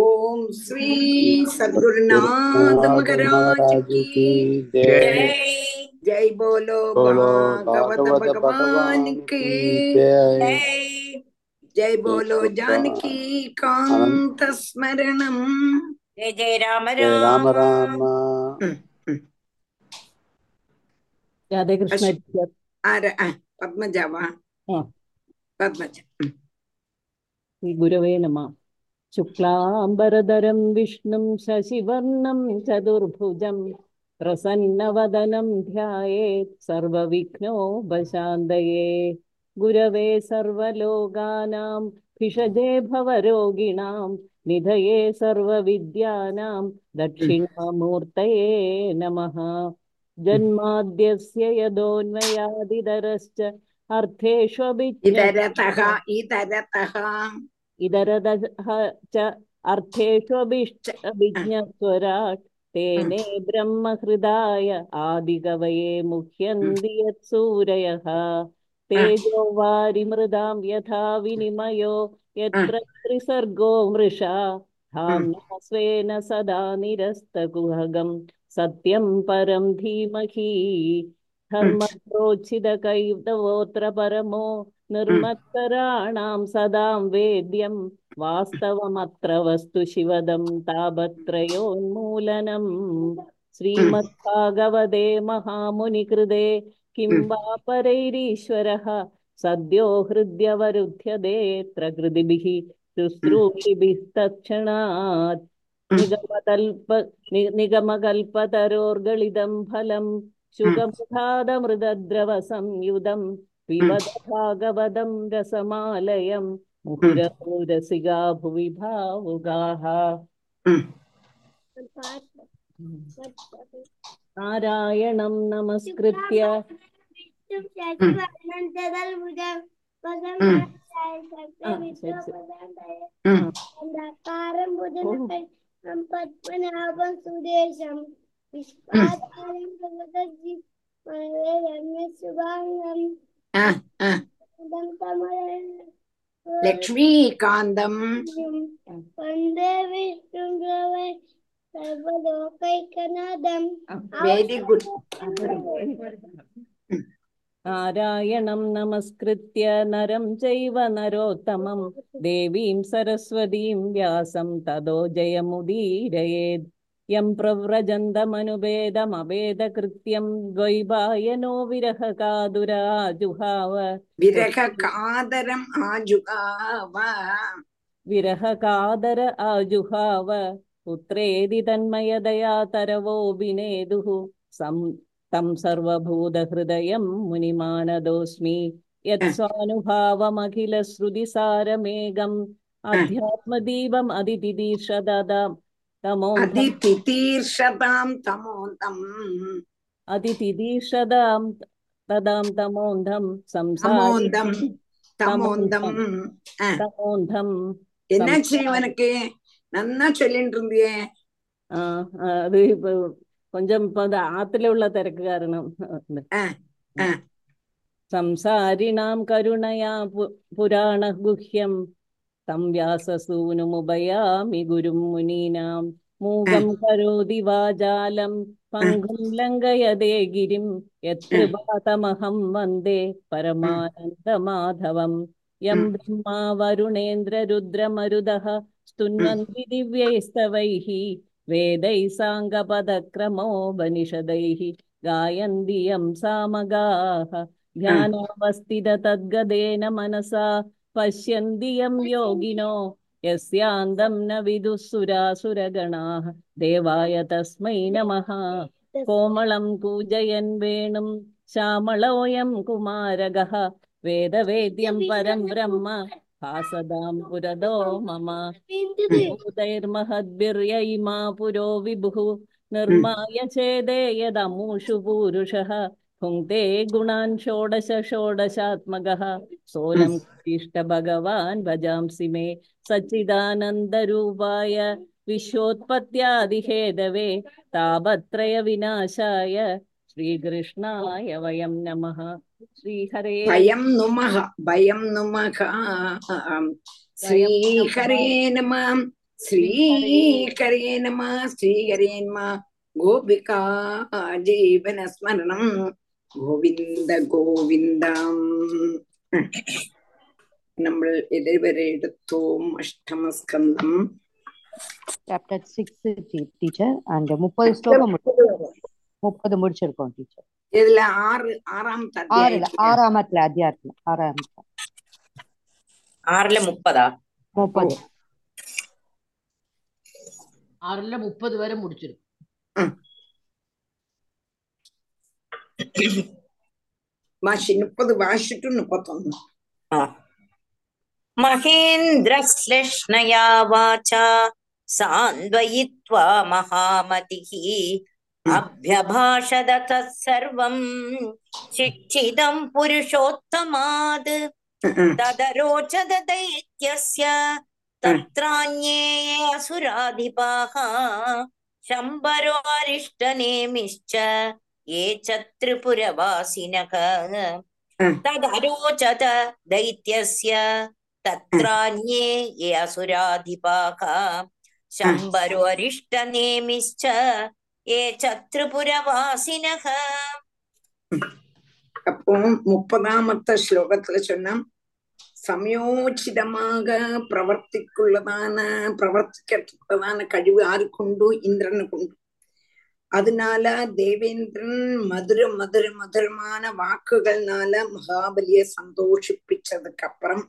ओम श्री सदगुरुनाथ महाराज की जय जय बोलो भागवत भगवान की जय जय बोलो जानकी कांत स्मरणम जय जय राम राम राम राधे कृष्ण अरे पद्मजावा पद्मजा गुरवे नमः शुक्लाम्बरधरं, विष्णुं शशिवर्णं, चतुर्भुजं प्रसन्नवदनं ध्यायेत् सर्वविघ्नोपशान्तये गुरवे सर्वलोकानां भिषजे भवरोगिणां, निधये सर्वविद्यानां, दक्षिणामूर्तये नमः। जन्माद्यस्य इतरतः इतरतः। इतरतः अर्थेषु तेने हम्म। हम्म। तेजो वारिमृदां यथा विनिमयो हम्म। यत्र मृषा। धाम्ना स्वेन सदा निरस्तकुहगम् सत्यं परं धीमहि। धर्मप्रोच्छिदकैतवोऽत्र परमो निर्मत्तराणां सदां वेद्यं वास्तवमत्र वस्तु शिवदं तावत्त्रयोन्मूलनं श्रीमद्भागवते महामुनिकृते किं वा परैरीश्वरः सद्यो हृद्यवरुध्यते प्रकृतिभिः शुश्रूषिभिस्तत्क्षणात् निगमकल्प निगमकल्पतरोर्गलितं फलं शुगमुखादमृतद्रवसंयुधं विमदभागवदं रसमालयं मुहुरहो रसिगा भुवि भावुगाः नारायणं नमस्कृत्य पद्मनाभं सुदेशं विश्वाधारं भगवद्गीतं रम्यशुभाङ्गं லக்ஷ்மீகாந்தம் வெரி குட் नारायणं नमस्कृत्य नरं चैव नरोत्तमं देवीं सरस्वतीं व्यासं तदो जयमुदीरयेत् यं प्रव्रजन्तमनुभेदमभेदकृत्यं द्वैवायनो विरहकादुराजुहाव विरहकादरम् आजुहाव विरहकादर आजुहाव पुत्रेदि तन्मयदया तरवो विनेदुः सं तं सर्वभूतहृदयं मुनिमानदोऽस्मि यत्स्वानुभावमखिलश्रुतिसारमेघम् अध्यात्मदीपम् अदितिदीर्षददाम् കാതരം ആജുകാവ വിരഹകാതര ആജുഹാവ പുത്രേതി തന്മയതയാ തരവോ വിനേദുഃ സം തം സർവഭൂതഹൃദയം മുനിമാനദോസ്മി യത്സ്വാനുഭാവമഖില ശ്രുതിസാരമേകം അധ്യാത്മദീപം അതിതിദീർഷദാം തമോന്ധം അതിതിതീർഷതാം തമോന്തം അതിതിദീർഷദാം തദാം തമോന്ധം தமோந்தம் സംസാരി தமோந்தம் ஆ, തമോന്ധം என்னாச்சு இவனுக்கு நன்னா சொல்லிட்டு இருந்தியே ആ ആ, അത് ഇപ്പൊ കൊഞ്ചം ഇപ്പൊ അത് ആത്തിലുള്ള തിരക്ക് കാരണം ഉണ്ട്. ആ, ആ. സംസാരിണാം കരുണയാ പു- പുരാണ ഗുഹ്യം तं व्याससूनुमुभयामि गुरुं मुनीनां मूगं करोति वाजालं पङ्गुं लङ्घयदे गिरिं यत्कृपातमहं वन्दे परमानन्दमाधवं यं ब्रह्मा वरुणेन्द्ररुद्रमरुदः स्तुन्वन्ति दिव्यैस्तवैः वेदैः साङ्गपदक्रमोपनिषदैः गायन्ति यं सामगाः ध्यानावस्थिततद्गदेन मनसा പശ്യന്തിയം യോഗിനോ യസ്യാന്തം ന വിദുസുരാസുരഗണാഃ ദേവായ തസ്മൈ നമഃ. കോമളം കൂജയൻ വേണും ശ്യാമളോയം കുമാരകഃ വേദവേദ്യം പരം ബ്രഹ്മ. ഭാസതാം പുരതോ മമ. ഭൂതൈർമഹദ്ഭിർയൈമാ പുരോ വിഭുഃ. നിർമ്മായ ചേതേയദമൂഷു പൂരുഷः. पुङ्क्ते गुणान् षोडश षोडशात्मगः सोऽयं भगवान् भजांसि मे सच्चिदानन्दरूपाय विश्वोत्पत्त्यादिहेदवे तावत्त्रयविनाशाय श्रीकृष्णाय वयं नमः श्रीहरे वयं नुमः वयं नुमः श्रीहरे नमः श्रीकरे नमः श्रीहरे नमः गोपिका जीवनस्मरणम् ഗോവിന്ദ ഗോവിന്ദം നമ്മൾ ഇതുവരെ എടുത്തോം അഷ്ടമസ്കന്ധം ചാപ്റ്റർ സിക്സ് ടീച്ചർ ആൻഡ് മുപ്പത് ശ്ലോകം മുപ്പത് മുടിച്ചെടുക്കും ടീച്ചർ இதுல ஆறு ஆறாமத்த ஆறாமத்துல அத்தியாயத்துல ஆறாமத்த ஆறுல முப்பதா முப்பது ஆறுல முப்பது வரை முடிச்சிருக்கும் വാശി മുപ്പത് വാശിട്ടു മുപ്പത്തൊന്ന് ആ. മഹേന്ദ്രശ്ലേഷ്ണയാ വാചാ സാന്വയിത്വാ മഹാമതിഃ അഭ്യഭാഷത തത്സർവം ശിക്ഷിതം പുരുഷോത്തമാത് തദരോചത ദൈത്യസ്യ തത്രാന്യേ അസുരാധിപാः ശംബരോ അരിഷ്ടനേമിശ്ച ये च त्रिपुरवासिनः तदरोचत दैत्यस्य तत्रान्ये ये असुराधिपाः शम्बरोरिष्टनेमिश्च ये च त्रिपुरवासिनः அப்போ முப்பதாமத்த ஸ்லோகத்துல சொன்னோம் சமயோச்சிதமாக பிரவர்த்திக்குள்ளதான பிரவர்த்திக்கிறதுக்குள்ளதான கழிவு ஆறு கொண்டு இந்திரனுக்கு உண்டு அதனால தேவேந்திரன் மதுர மதுர மதுரமான வாக்குகள்னால மகாபலிய சந்தோஷிப்பிச்சதுக்கு அப்புறம்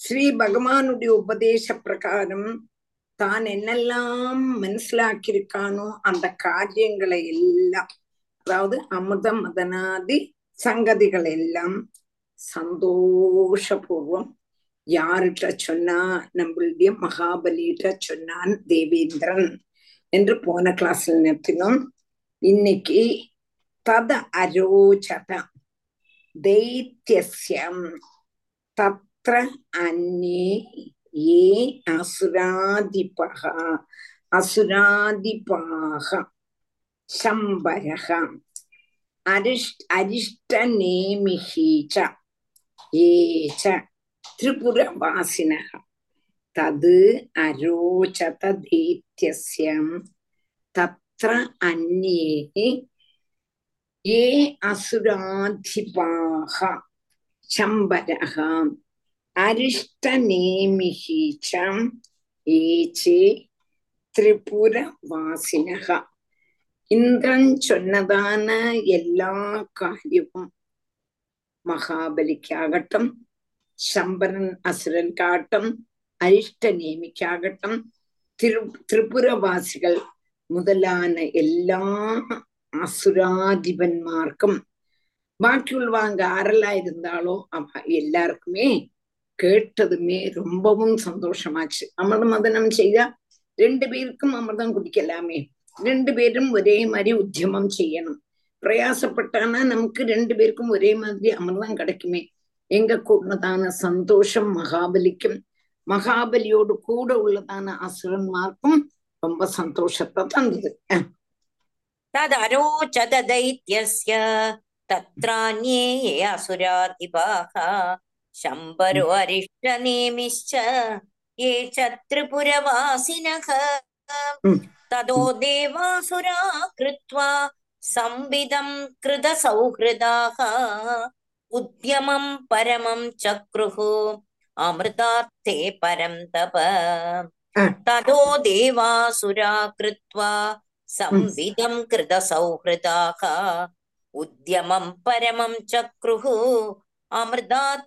ஸ்ரீ பகவானுடைய உபதேச பிரகாரம் தான் என்னெல்லாம் மனசிலாக்கியிருக்கானோ அந்த காரியங்களை எல்லாம் அதாவது அமிர்த மதனாதி சங்கதிகள் எல்லாம் சந்தோஷபூர்வம் யார்கிட்ட சொன்னா நம்மளுடைய மகாபலிகிட்ட சொன்னான் தேவேந்திரன். என்று போன கிளாஸ்ல நிறுத்தினோம். இன்னைக்கு தத அரோச்சத தைத்தியம் தத்ர அந்நே ஏ அசுராதிபகா. அசுராதிபாக. சம்பரக அரிஷ்ட அரிஷ்டநேமிஹி ச ஏ ச തത് അരോചതദേത്യസ്യ. തത്ര അന്യേ യേ അസുരാധിപാഹ ശംബരഹ അരിഷ്ടനേമിഹി ച ഏച്ചേ திரிபுரவாசினக இந்திரன் சொன்னதான எல்லா காரியமும் மகாபலிக்காகட்டும் சம்பரன் அசுரன் காட்டும் അസുരൻകാട്ടം അരിഷ്ടനേമിക്കാകട്ടം തിരു ത്രിപുരവാസികൾ മുതലാന എല്ലാ അസുരാധിപന്മാർക്കും ബാക്കിയുള്ളവാങ്ക ആരെല്ലാം இருந்தாலோ அவ எல்லாருக்குமே கேட்டதுமே ரொம்பவும் சந்தோஷமாச்சு அமிர்த மதனம் செய்தா ரெண்டு பேருக்கும் அமிர்தம் குடிக்கலாமே ரெண்டு பேரும் ஒரே மாதிரி உத்தியமம் செய்யணும் பிரயாசப்பட்டானா நமக்கு ரெண்டு பேருக்கும் ஒரே மாதிரி அமிர்தம் கிடைக்குமே எங்க கூடதான சந்தோஷம் மகாபலிக்கும் மகாபலியோடு கூட உள்ளதான அசுரன்மார்க்கும் ரொம்ப சந்தோஷத்தை தந்தது அஹ் तदरोचत दैत्यस्य तत्रान्ये ये असुराधिपाः शम्बरो अरिष्टनेमिश्च ये च त्रिपुरवासिनः Mm. ततो देवासुरा कृत्वा संविदं कृतसौहृदाः उद्यमं परमं चक्रुः अमृतार्थे परं तप Ah. ततो देवासुरा कृत्वा संविदं कृतसौहृदाः उद्यमं परमं चक्रुः अमृतात्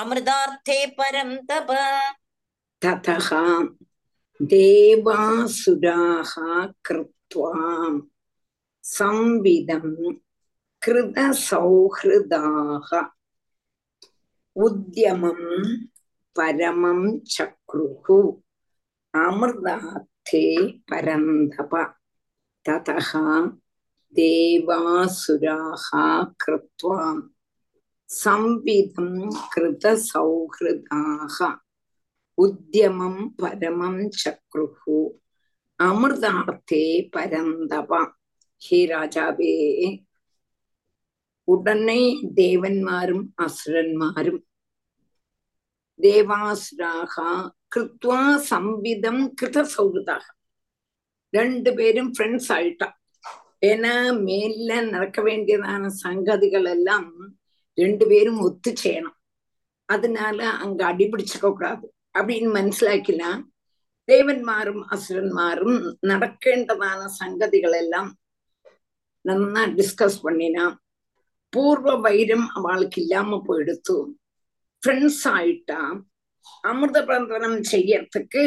अमृतार्थे परं तप ततः देवासुराः कृत्वा संविदं कृतसौहृदाः उद्यमं பரமம் சக்ருகு அமிர்தார்த்தே பரந்தப ததகா தேவாசுராக கிருத்வா संविधं कृतसौहृदाः। उद्यमं परमं चक्रुः அமிர்தார்த்தே பரந்தவா ஹே ராஜாவே உடனே தேவன்மாரும் அசுரன்மாரும் தேவாசுராக கிருத்வா சம்பிதம் கிருத சௌகதாக ரெண்டு பேரும் ஃப்ரெண்ட்ஸ் ஆயிட்டா. ஏன்னா மேல நடக்க வேண்டியதான சங்கதிகள் எல்லாம் ரெண்டு பேரும் ஒத்து செய்யணும் அதனால அங்க அடிபிடிச்சுக்க கூடாது. அப்படின்னு மனசிலாக்கினா தேவன்மாரும் அசுரன்மாரும் நடக்கேண்டதான சங்கதிகள் எல்லாம் நல்லா டிஸ்கஸ் பண்ணினா பூர்வ வைரம் அவளுக்கு இல்லாம போயிடுத்து ஃப்ரெண்ட்ஸ் ஆயிட்டான் அமிர்த பிரந்தனம் செய்யறதுக்கு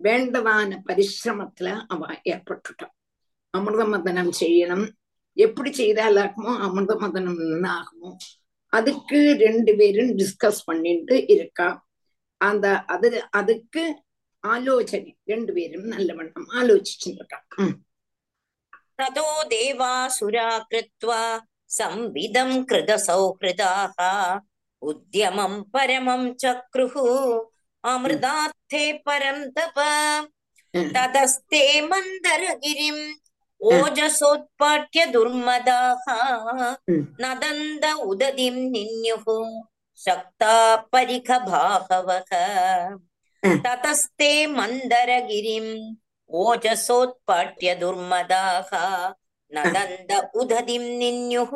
வேண்டதான பரிசிரமத்துல அவ ஏற்பட்டுட்டான். அமிர்த மதனம் செய்யணும். எப்படி செய்தாலாகுமோ அமிர்த மதனம் ஆகுமோ அதுக்கு ரெண்டு பேரும் டிஸ்கஸ் பண்ணிட்டு இருக்கா. அந்த அது அதுக்கு ஆலோசனை ரெண்டு பேரும் நல்லவண்ணம் ஆலோசிச்சுட்டான் ததோ தேவா சுரா கிருத்வா संविदं कृतसौहृदाः उद्यमं परमं चक्रुः अमृतार्थे परं तप ततस्ते मन्दरगिरिम् ओजसोत्पाट्य दुर्मदाः नदन्द उदतिं निन्युः शक्ता परिखभाहवः ततस्ते मन्दरगिरिम् ओजसोत्पाट्य दुर्मदाः நதந்த உததிம் நின்யுः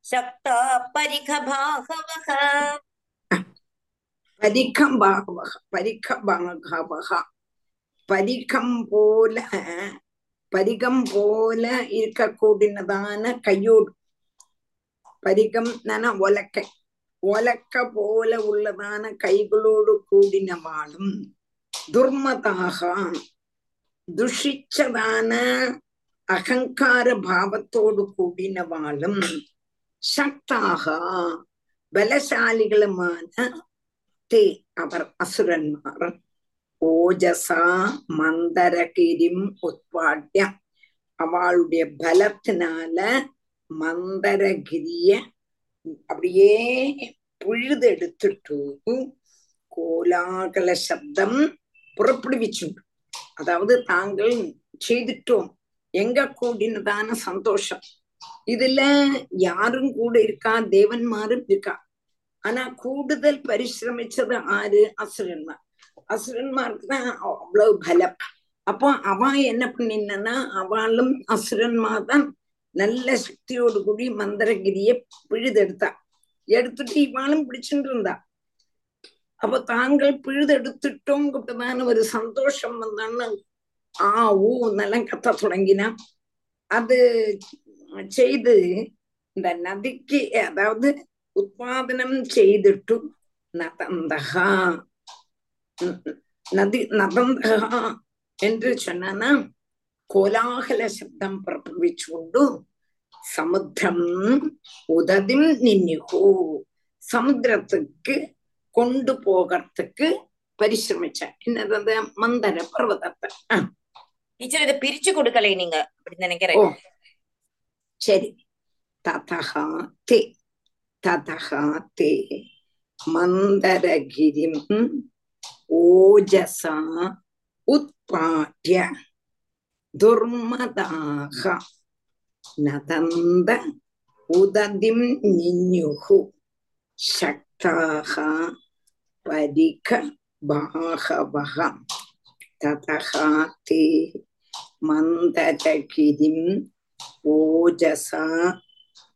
சக்தா பரிகபாகவக பரிகம்பாகவக பரிகபாகவக பரிகம் போல பரிகம் போல இருக்கக்கூடியதான கையோடு. பரிகம்னா ஒலக்கை. ஒலக்க போல உள்ளதான கைகளோடு கூடினவாளும் துர்மதாக. துஷிச்சதான அகங்கார பாவத்தோடு கூடினவாளும் சக்தாக பலசாலிகளுமான தே அவர் அசுரன்மார். ஓஜசா மந்தரகிரிம் உத்பாட்ய அவளுடைய பலத்தினால மந்தரகிரிய அப்படியே പുഴുതെടുത്തിട്ടു കോലാഹല ശബ്ദം പുറപ്പെടുവിച്ചു അതാവത് താങ്കൾ ചെയ്തിട്ടും எங்க கூடினதான சந்தோஷம். இதுல யாரும் கூட இருக்கா? தேவன்மாரும் இருக்கா? ஆனா கூடுதல் பரிசிரமிச்சது ஆறு? அசுரன்மார். அசுரன்மாருக்கு தான் அவ்வளவு பலம். அப்போ அவ என்ன பண்ணினா அவளும் அசுரன்மா தான் நல்ல சக்தியோடு கூடி மந்திரகிரிய பிழுதெடுத்தா. எடுத்துட்டு இவாளும் பிடிச்சுட்டு இருந்தா அப்ப தாங்கள் பிழுதெடுத்துட்டோங்கிட்டதான ஒரு சந்தோஷம் வந்தான்னு ஆ ஊ ஊன்னெல்லாம் கத்த தொடங்கினா அது செய்து இந்த நதிக்கு அதாவது உற்பத்தனம் செய்துட்டு நதந்தகா. நதி நதந்தகா என்று சொன்னா கோலாகல சப்தம் பிரபவிச்சு கொண்டு சமுத்திரம் உததிம் நின்னுகு. சமுத்திரத்துக்கு கொண்டு போகிறதுக்கு பரிசிரமிச்ச என்னது மந்தர பர்வதத்தை. டீச்சர் இதை பிரிச்சு கொடுக்கலை நீங்க அப்படின்னு நினைக்கிறேன். சரி. ததகா தே ததகா தே மந்தரகிரிம் ஓஜசா உத்பாட்ய துர்மதாக நதந்த உததிம் நின்யுகு சக்தாக பரிக பாகவகம் ததகாத்தே மந்ததகிரிம் ஓஜசா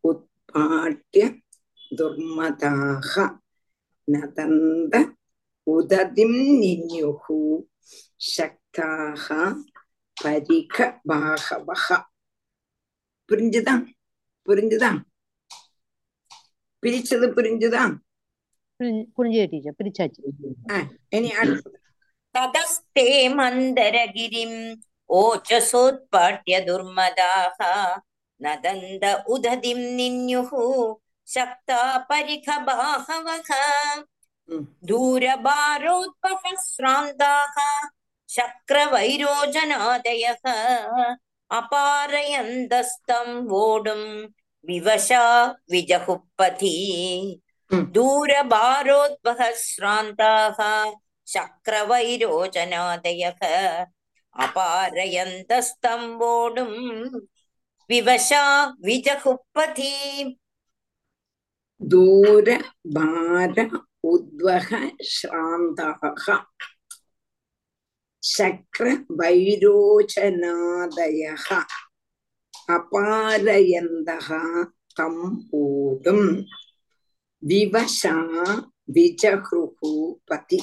உத்பாட்ய துர்மதாக நதந்த உததிம் நின்யுகு சக்தாக பரிக பாகவக புரிஞ்சுதா புரிஞ்சுதா பிரிச்சது புரிஞ்சுதா புரிஞ்சு டீச்சர் பிரிச்சாச்சு இனி அடுத்தது ततस्ते मन्दरगिरिम् ओचसोत्पाट्य दुर्मदाः नदन्द उदतिं निन्युः शक्ता परिखबाहवः ம். दूरभारोद्भवः श्रान्ताः शक्रवैरोजनादयः अपारयन्तस्तं वोढुं विवशा विजहुपति ம். ശക്രവൈരോചനാദയഃ അപാരയന്തസ്തംബോടും വിവശാ വിജഹുപ്പതി ദൂര ഭാര ഉദ്വഹ ശ്രാന്താഹ சக்கரவைரோச்சனாதயः அபாரயந்தः தம் ஓடும் விவசா விஜஹ்ருகு பதி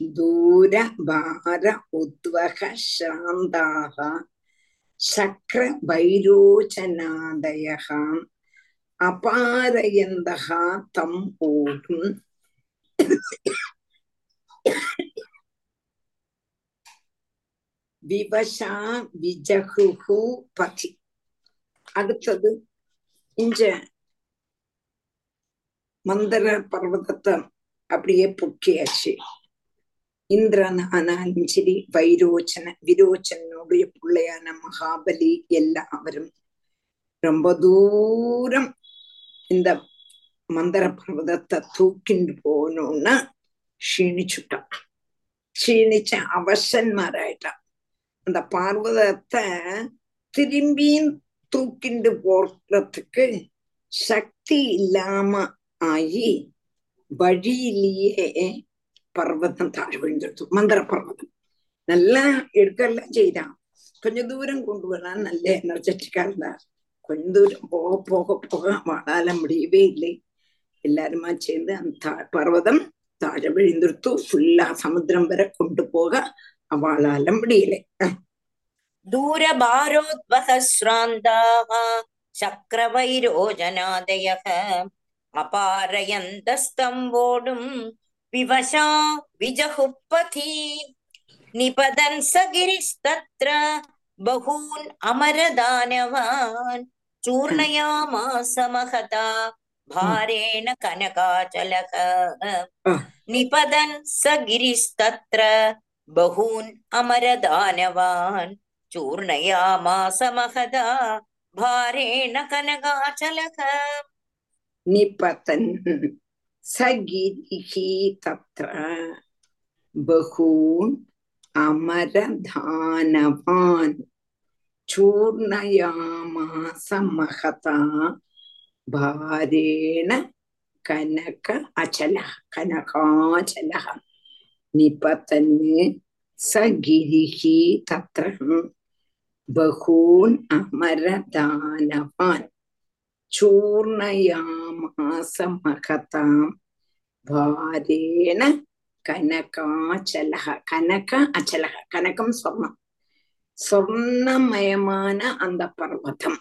पति दूरभार उद्वह श्रान्ताः शक्रवैरोचनादयः अपारयन्तः तम् ऊढुम् விவசா விஜகுகு பதி அடுத்தது இஞ்ச மந்தர பர்வதத்தை அப்படியே பொக்கியாச்சு இந்திரன் சரி வைரோச்சன விரோச்சனுடைய பிள்ளையான மகாபலி எல்லாவரும் ரொம்ப தூரம் இந்த மந்திர பர்வதத்தை தூக்கிண்டு போகணும்னா க்ஷீணிச்சுட்டான் க்ஷீணிச்ச அவசன்மாராயிட்டான் அந்த பார்வதத்தை திரும்பியும் தூக்கிண்டு போறதுக்கு சக்தி இல்லாம ஆகி வழியிலேயே பர்வதம் தாழ் விழுந்தெடுத்து மந்திர பர்வதம் நல்லா எடுக்கலாம் செய்தான் கொஞ்சம் தூரம் கொண்டு வரலாம் நல்ல எனர்ஜெட்டிக்கா இருந்தா கொஞ்சம் தூரம் போக போக போக வாழால முடியவே இல்லை எல்லாருமா சேர்ந்து அந்த பர்வதம் தாழ விழுந்துடுத்து ஃபுல்லா சமுத்திரம் வரை கொண்டு போக அவளால முடியல தூரபாரோத்வசிராந்தாக சக்கரவைரோஜனாதய அபாரயந்தஸ்தம் ஓடும் विवशा विजहुपथि निपतन् स गिरिस्तत्र बहून् अमरदानवान्। चूर्णयामास महता भारेण कनकाचलः। निपतन् स गिरिस्तत्र बहून् अमरदानवान्। चूर्णयामास महदा भारेण कनकाचलः। निपतन् स गिरिः तत्र बहून् अमरधानवान् चूर्णयामास महता भारेण कनक अचलः कनकाचलः निपतन् स गिरिः तत्र बहून् अमरदानवान् चूर्णयामास महतां भारेण கனகாச்சலக கனக அச்சலக கனகம் சொர்ணம் சொர்ணமயமான அந்த பர்வதம்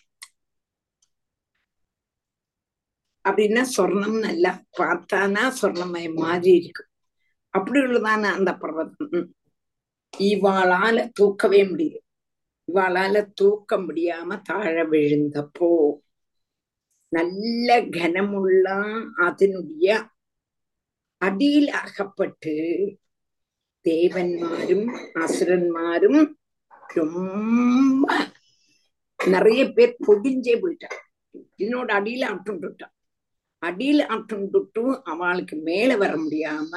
அப்படின்னா சொர்ணம் நல்லா பார்த்தானா சொர்ணமயம் மாதிரி இருக்கு அப்படி உள்ளதான அந்த பர்வதம் ம். இவாளால தூக்கவே முடியல இவாளால தூக்க முடியாம தாழ விழுந்தப்போ நல்ல கனமுள்ளாம் அதனுடைய அடியில் அகப்பட்டு தேவன்மாரும் அசுரன்மாரும் ரொம்ப நிறைய பேர் பொடிஞ்சே போயிட்டான் என்னோட அடியில அட்டுண்டுட்டான் அடியில அட்டுண்டுட்டும் அவளுக்கு மேல வர முடியாம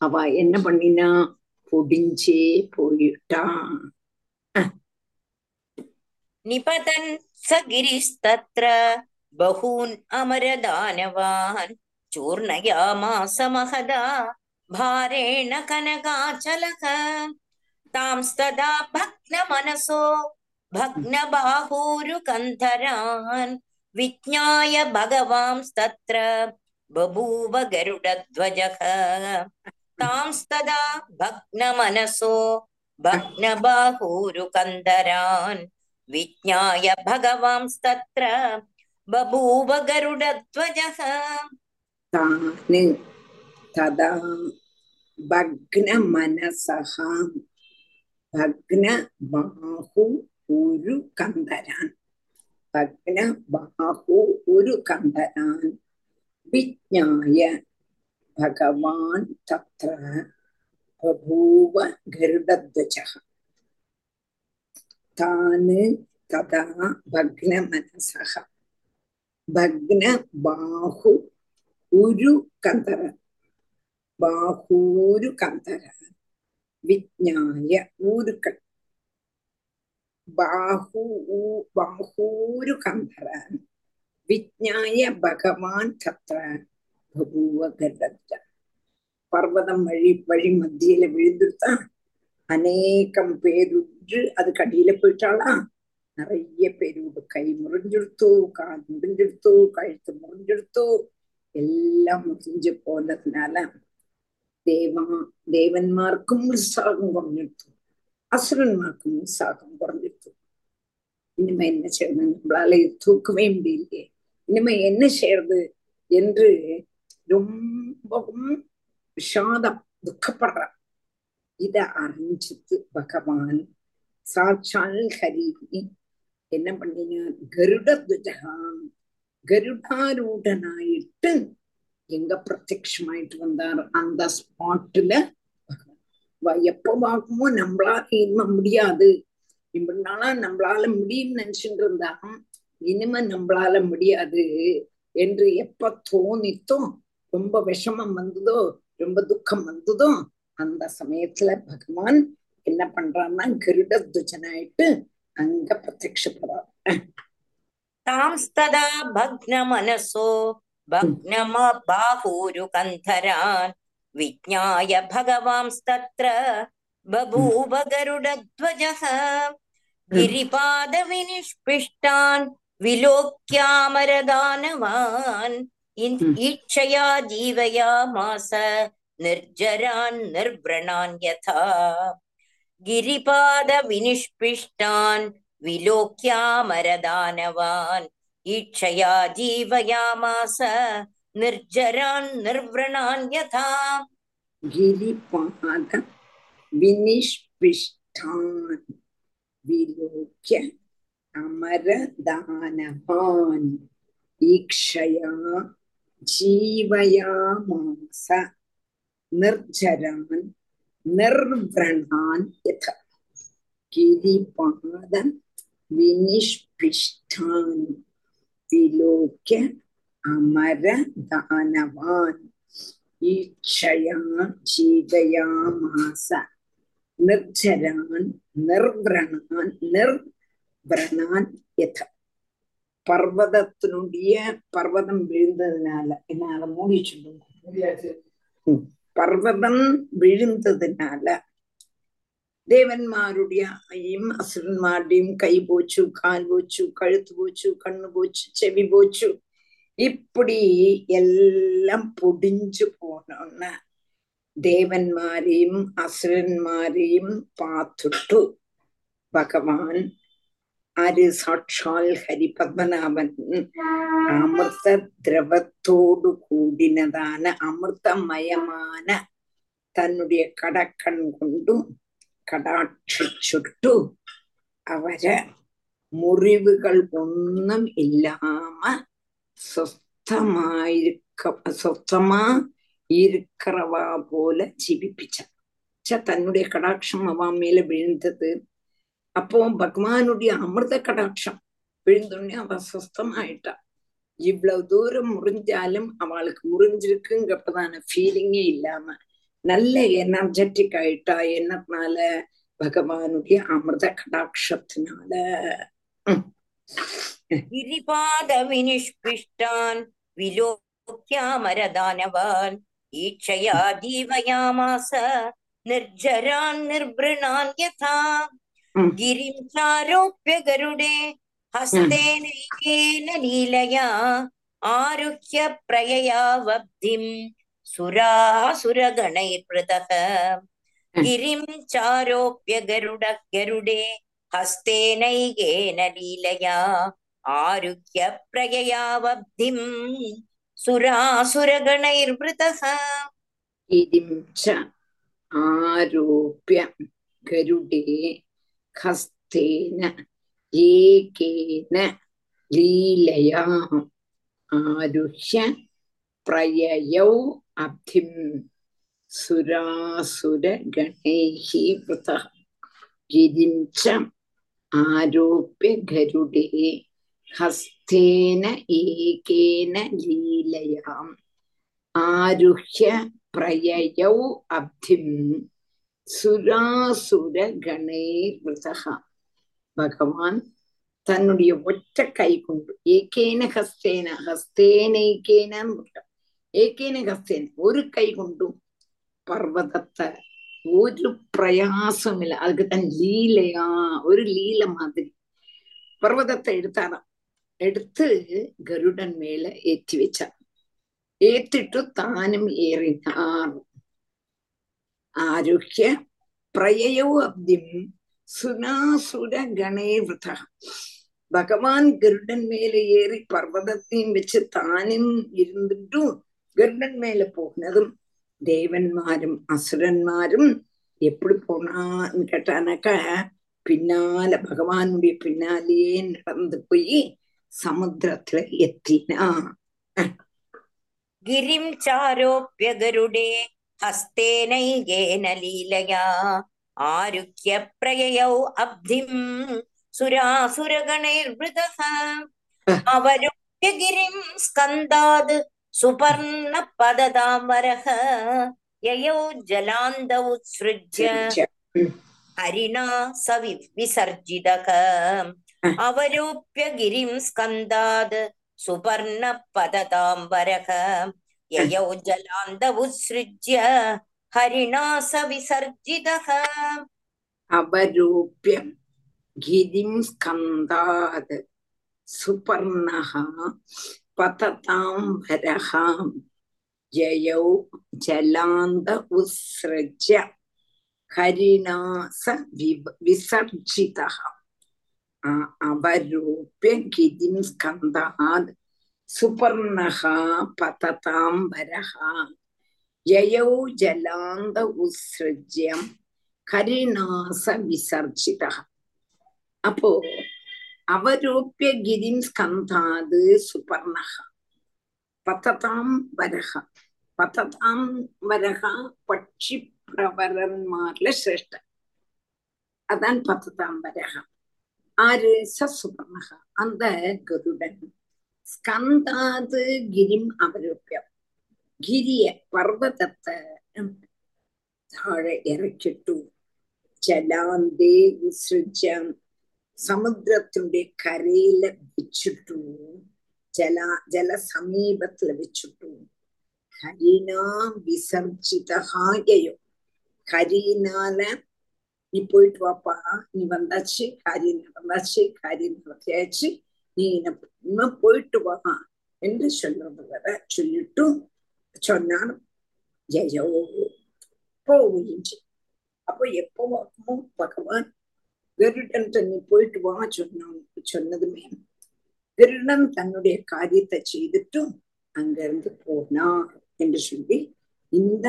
அவ என்ன பண்ணினா பொடிஞ்சே போயிட்டான் நிபதன் சகிரிஸ்தத்ர. बहून् अमरदानवान् चूर्णयामास महदा भारेण कनकाचलः तांस्तदा भग्नमनसो, भग्नबाहूरुकन्धरान्। विज्ञाय भगवांस्तत्र बभूव गरुडध्वजः। तांस्तदा भग्नमनसो, भग्नबाहूरुकन्धरान्। विज्ञाय भगवांस्तत्र बभूव गरुडध्वजः तान् तदा भग्नमनसः। भग्नबाहु ஒரு கம்பரான் பக்ன பாகு ஒரு கம்பரான் விஜாய பகவான் தத்ர பபூவ கருடத்வஜ தானு ததா பக்ன மனசகா ഭഗ്ന ബാഹു ഒരു കന്തര ബാഹൂരു കന്തര വിജ്ഞായ ഊരുക്കൾ ബാഹു ബാഹൂരു കന്തര വിജ്ഞായ ഭഗവാൻ തത്ര ബഭൂവ ഗർദ്ധ പർവ്വതം വഴി വഴി മധ്യയില് വിഴുന്നിരുത്താൻ അനേകം പേരുറ്റ് അത് കടിയിലെ പോയിട്ടാളാ நிறைய பேரோட கை முறிஞ்செடுத்தோ கால் முறிஞ்செடுத்தோ கழுத்து முறிஞ்செடுத்தோ எல்லாம் முறிஞ்சு போனதுனால தேவா தேவன்மார்க்கும் உற்சாகம் குறைஞ்சிடுத்து அசுரன்மார்க்கும் உற்சாகம் குறைஞ்சிடுத்து. இனிமே என்ன செய்யணும்? நம்மளால இது தூக்கவே முடியலையே. இனிமே என்ன செய்யறது? என்று ரொம்பவும் விஷாதம் துக்கப்படுறான். இத அறிஞ்சித்து பகவான் சாட்சால் ஹரி என்ன பண்ணினார் கருட துஜகான் கருடாரூடனாயிட்டு எங்க பிரத்யமாயிட்டு வந்தார். அந்த ஸ்பாட்டுல எப்ப பார்க்குமோ நம்மளால இனிமே முடியாது. இப்படினால நம்மளால முடியும்னு நினைச்சுட்டு இருந்தா இனிமே நம்மளால முடியாது என்று எப்ப தோணித்தோ ரொம்ப விஷமம் வந்ததோ ரொம்ப துக்கம் வந்ததோ அந்த சமயத்துல பகவான் என்ன பண்றான்னா கருட துஜனாயிட்டு அங்க பிரத்யப்படுறார் तांस्तदा भग्नमनसो भग्नमा बाहूरुकन्धरान् विज्ञाय भगवांस्तत्र बभूव गरुडध्वजः गिरिपादविनिष्पिष्टान् विलोक्यामरदानवान् इन्- ईक्षया जीवयामास निर्जरान् निर्व्रणान् यथा गिरिपादविनिष्पिष्टान् विलोक्यामरदानवान् ईक्षया जीवयामास निर्जरान् निर्व्रणान् यथा गिरिपाद विनिष्पिष्टान् विलोक्य अमरदानवान् ईक्षया जीवयामास निर्जरान् निर्व्रणान् यथ गिरिपादं विनिष्पृष्टान्। विलोक्य अमरदानवान्। ईक्षया चीदयामास निर्झरान् நிர்வரணான் நிர்வரணான் எத பர்வதத்தினுடைய பர்வதம் விழுந்ததுனால என்ன அதை மூடி சொல்லுங்க பர்வதம் விழுந்ததுனால ദേവന്മാരുടെയും അസുരന്മാരുടെയും കൈ പോച്ചു കാൽ പോച്ചു കഴുത്ത് പോച്ചു കണ്ണു പോച്ചു ചെവി പോച്ചു ഇപ്പടി എല്ലാം പൊടിഞ്ചു പോണ ദേവന്മാരെയും അസുരന്മാരെയും പാത്തിട്ടു ഭഗവാൻ ആര് സാക്ഷാൽ ഹരിപത്മനാഭൻ അമൃത ദ്രവത്തോടു കൂടിനതാണ് അമൃതമയമാണ് തന്നുടേ കടക്കൺ കൊണ്ടും കടാക്ഷിച്ചിട്ടു അവരെ മുറിവുകൾ ഒന്നും ഇല്ലാമ സ്വസ്ഥമായിരിക്ക സ്വസ്ഥമാ இருக்கிறவா போல ஜீவிப்பிச்சா தன்னுடைய கடாட்சம் அவன் மேல விழுந்தது അപ്പോ ഭഗവാനുடைய അമൃത കടാക്ഷം விழுந்தோடனே அவ சுஸ்தமாயிட்டா இவ்வளவு தூரம் முறிஞ்சாலும் அவளுக்கு முறிஞ்சிருக்குங்கிறப்பதான ஃபீலிங்கே இல்லாம நல்ல எனர்ஜெட்டிக் ஆயிட்டா என்னத்தினால பகவானுடைய அமிர்த கடாட்சத்தினால. ഗിരിപാദവിനിഷ്പിഷ്ടാൻ വിലോക്യാമരദാനവാൻ ഈക്ഷയാ ജീവയാമാസ നിർജരാൻ നിർവൃണാൻ യഥാ गिरिं चारोप्य गरुडे हस्तेनैकेन लीलया आरुह्य प्रययावब्धिम् सुरासुरगणैर्वृतः गिरिं चारोप्य गरुड गरुडे हस्तेनैकेन लीलया आरुह्य प्रययावब्धिम् सुरासुरगणैर्वृतः इदिं च आरोप्य गरुडे ஹஸ்தேன ஏகேன லீலையா ஆருஷ்ய பிரயயோ அப்திம் சுராசுரகணேஹி விருத गिरिं च आरोप्य गरुडे हस्तेन एकेन लीलयाम् आरुह्य प्रययौ अब्धिम् சுராசுர கணேர்மிருதகா பகவான் தன்னுடைய ஒற்ற கை கொண்டு ஏகேன ஹஸ்தேன ஹஸ்தேனேகேன ஏகேன ஹஸ்தேன ஒரு கை கொண்டும் பர்வதத்தை ஒரு பிரயாசம் இல்லை அதுக்கு தன் லீலையா ஒரு லீல மாதிரி. பர்வதத்தை எடுத்தாராம். எடுத்து கருடன் மேல ஏற்றி வச்சார். ஏத்திட்டு தானும் ஏறினார். ആരുഹ്യ പ്രയയോ അബ്ദിം സുനാസുരഗണേവൃത ഭഗവാൻ ഗരുഡൻ മേലെ ഏറി പർവ്വതത്തെയും വെച്ച് താനും ഇരുന്നിട്ടും ഗരുഡൻ മേലെ പോകുന്നതും தேவன்மாரும் அசுரன்மாரும் எப்படி போனான்னு கேட்டானாக்கா பின்னால பகவானுடைய பின்னாலேயே நடந்து போய் சமுத்திரத்துல எத்தினா கிரிம் சாரோப்பிய கருடே ഹസ്തേനൈകേന ലീലയാ ആരുക്യ പ്രയയൗ അബ്ധിം സുരാസുരഗണൈർവൃത അവരുക്യ ഗിരിം സ്കന്താത് സുപർണ പദതാമരഹ യയോ ജലാന്ത ഉത്സൃജ്യ ഹരിണ സവി വിസർജിത അവരോപ്യ ഗിരിം സ്കന്താത് സുപർണ പദതാംബരഹ ययौ जलान्दवुत्सृज्य हरिणा स विसर्जितः अवरूप्य गिरिं स्कन्दात् सुपर्णः पतताम्बरः जयौ जलान्त उत्सृज्य हरिणा स विसर्जितः अवरूप्य गिरिं स्कन्दात् சுபர்ணகா பததாம் வரஹா ஜயோ ஜலாந்த உத்ஸ்ருஜ்யம் கரிநாச விசர்ஜித அப்போ அவரூபிய கிரிம் ஸ்கந்தாது சுபர்ணகா பததாம் வரஹா பததாம் வரஹா பட்சி பிரவரன்மார்ல சிரேஷ்டன் அதான் பததாம் வரஹா ஆறு ச சுபர்ணகா அந்த கருடன் സ്കന്ധാത് ഗിരിം അവരൂപ്യം ഗിരിയ പർവ്വതത്തെ താഴെ ഇറക്കിട്ടു ജലാന്തേ വിസൃജ്യ സമുദ്രത്തിന്റെ കരയില് വെച്ചിട്ടു ജല ജലസമീപത്തില് വെച്ചിട്ടു ഹരിനാ വിസർജിതഹായയോ ஹரினால நீ போயிட்டு வாப்பா நீ வந்தாச்சு காரியம் நடந்தாச்சு காரியம் நடத்தியாச்சு நீ நம்ம போயிட்டு வா என்று சொல்றவர சொல்லிட்டு சொன்னான். ஜெயோ போயிடுச்சு அப்போ எப்பவாக்குமோ பகவான் கருடன் தன்னை போயிட்டு வா சொன்னான் சொன்னதுமே. கருடன் தன்னுடைய காரியத்தை செய்துட்டு அங்கிருந்து போனார் என்று சொல்லி இந்த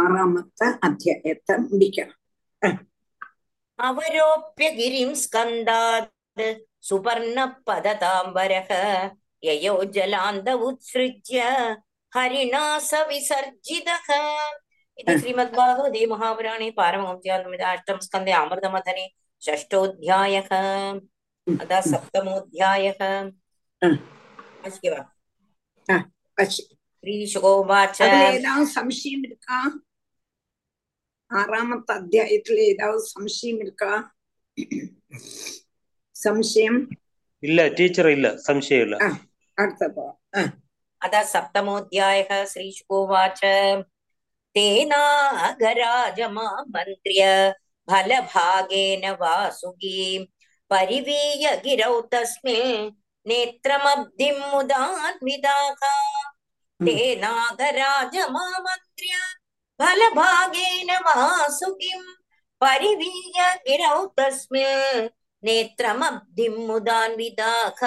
ஆறாமத்த அத்தியாயத்தை முடிக்கிறான் அவரோப்பிய கிரிம் ஸ்கந்தாத் सुपर्णपदताम्बरः ययो जलान्द उत्सृज्य हरिणा स विसर्जितः इति श्रीमद्भागवते महापुराणे पारमहंस्यान्तमिदाष्टम स्कन्दे अमृतमथने षष्ठोऽध्यायः अतः सप्तमोऽध्यायः अस्ति वा श्रीशुकोवाच സംശയം എടുക്കാ ആറാമത്തെ അധ്യായത്തിൽ ഏതാവും സംശയം എടുക്കാ சம்சயம் இருக்கா சம்சயம் இல்ல டீச்சர் இல்ல சம்சயம் இல்ல அடுத்தப்போ अतः सप्तमोऽध्यायः श्रीशुकोवाच तेनागराजमामन्त्र्य फलभागेन वासुकीं परिवीय गिरौ तस्मिन् नेत्रमब्धिं मुदान्विताः तेनागराजमामन्त्र्य फलभागेन वासुकीं परिवीय गिरौ तस्मिन् நேத்திரமப்திம் முதான்விதாக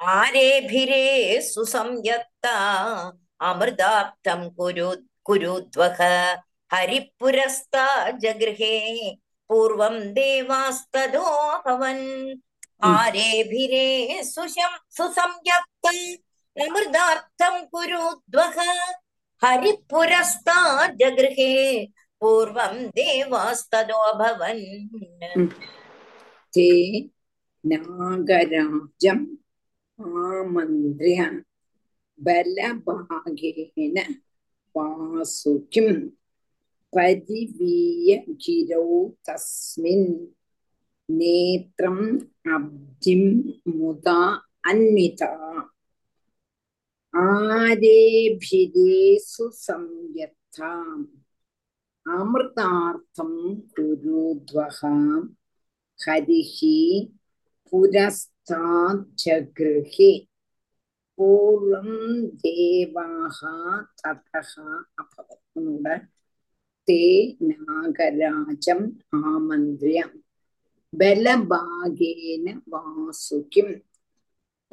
ஆரேபிரே சுசம்யத்தா அமிர்தாப்தம் குரு குருத்வக ஹரிபுரஸ்தா ஜகிருஹே. பூர்வம் தேவாஸ்ததோஹவன் ஆரேபிரே சுசம் சுசம்யத்தம் அமிர்தார்த்தம் குருத்வக आरेभिरे सुशं सुसंयत्तम् अमृतार्थं कुरुद्वः हरिपुरस्ता जगृहे पूर्वं देवास्तदोऽभवन् ते नागराजम् आमन्त्र्य बलभागेन वासुकिं परिवीय गिरौ तस्मिन् नेत्रम् अब्धिं मुदा अन्विता ആരേഭിരേസു സംയത്താം അമൃതാർത്ഥം കുരുദ്വഹാം. ഹരിഹി പുരസ്താജഗൃഹേ പൂർവം ദേവാഹ തതഃ അഭവത്. തേ നാഗരാജം ആമന്ത്ര്യം. ബലഭാഗേന വാസുകിം.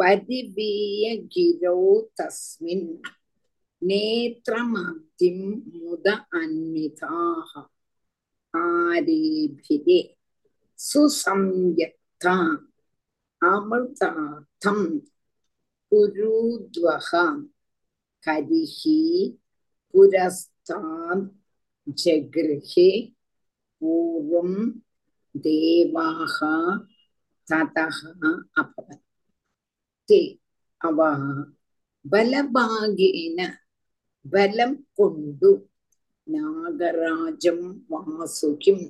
परिवीयगिरौ तस्मिन् नेत्रमब्धिं मुद अन्विताः आरेभिरे सुसंयत्ता अमृतार्थं कुरुद्वः हरिः पुरस्तात् जगृहे पूर्वं देवाः ततः अभवत् தே அவா பலபாகேன பலம் கொண்டு நாகராஜம் வாசுகிம்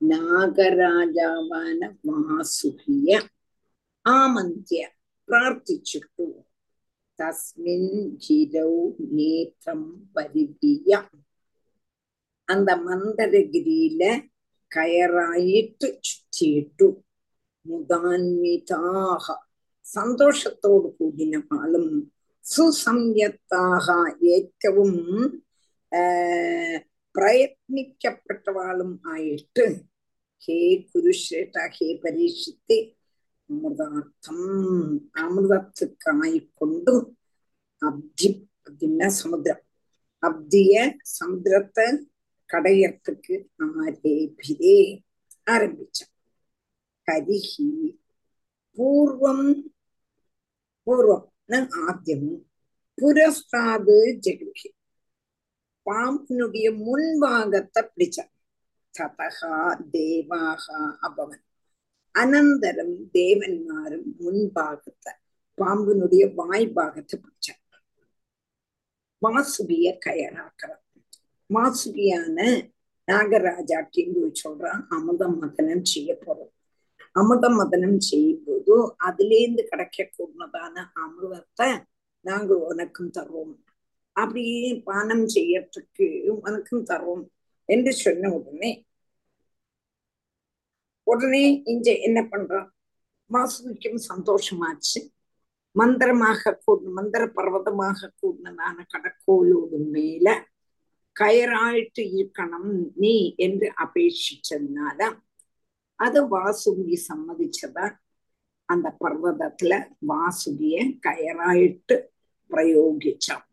നാഗരാജാവാന വാസുകിയ ആമന്ത്യ പ്രാർത്ഥിച്ചിട്ടു തസ്മിൻ ഗിരൗ നേത്രം പരിപിയ അന്ത മന്ദരഗിരിയില് കയറായിട്ട് ചുറ്റിയിട്ടു മുതാൻവിതാഹ സന്തോഷത്തോടു കൂടിന പാലും സുസംയത്താഹ ഏറ്റവും പ്രയത്നിക്കപ്പെട്ടവാളും ആയിട്ട് ഹേ കുരുശ്രേഷ്ഠ ഹേ പരീക്ഷിത്തെ അമൃതാർത്ഥം അമൃതത്തുക്കായിക്കൊണ്ട് അബ്ദി അബ്ദിന്ന സമുദ്രം അബ്ദിയ സമുദ്രത്തെ കടയർത്തക്ക് ആരേഭിരേ ആരംഭിച്ച ഹരിഹി പൂർവം പൂർവം ആദ്യം പുരസ്താത് ജഗുഹി പാമ്പിനുടിയ മുൻഭാഗത്തെ പിടിച്ചാണ് തഥഹാ ദേവാഹ അഭവൻ അനന്തരം ദേവന്മാരും മുൻഭാഗത്തെ പാമ്പിനുടിയ വായ്ഭാഗത്തെ പിടിച്ചാണ് வாசுகிய கயனாக்கிறார் வாசுகியான நாகராஜா அப்படின்னு சொல்றான் அமுதம் மதனம் செய்ய போறோம் அமுத மதனம் செய்யும் போது அதுலேருந்து கிடைக்கக்கூடதான அமிர்தத்தை நாங்கள் உனக்கும் தருவோம். அப்படியே பானம் செய்யறதுக்கு உனக்கும் தருவோம் என்று சொன்ன உடனே உடனே இங்க என்ன பண்றோம்? வாசுகிக்கும் சந்தோஷமாச்சு. மந்திரமாக கூடு மந்திர பர்வதமாக கூடினதான கடற்கோளோடு மேல கயராயிட்டு இருக்கணும் நீ என்று அபேட்சிச்சதுனால அது வாசுகி சம்மதிச்சதா அந்த பர்வதத்துல வாசுகிய கயராயிட்டு பிரயோகிச்சான்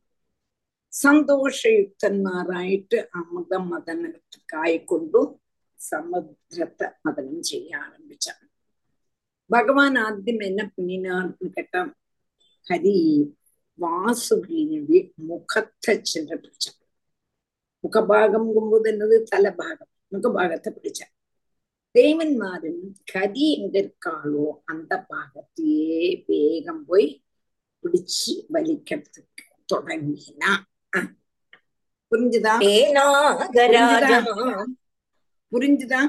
സന്തോഷയുക്തന്മാരായിട്ട് അമൃത മദനത്തിക്കായിക്കൊണ്ടു സമുദ്രത്തെ മദനം ചെയ്യാൻ ആരംഭിച്ചാണ് ഭഗവാൻ ആദ്യം എന്നെ പിന്നിനാന്ന് കേട്ട ഹരി വാസുകിയുടെ മുഖത്തെ ചെന്ന് പിടിച്ച മുഖഭാഗം കുമ്പുതെന്നത് തലഭാഗം മുഖഭാഗത്തെ தேவன் மாறன் கதி எங்கிருக்காளோ அந்த பாகத்தையே வேகம் போய் பிடிச்சு வலிக்கிறதுக்கு தொடங்கினா. புரிஞ்சுதா? புரிஞ்சுதா?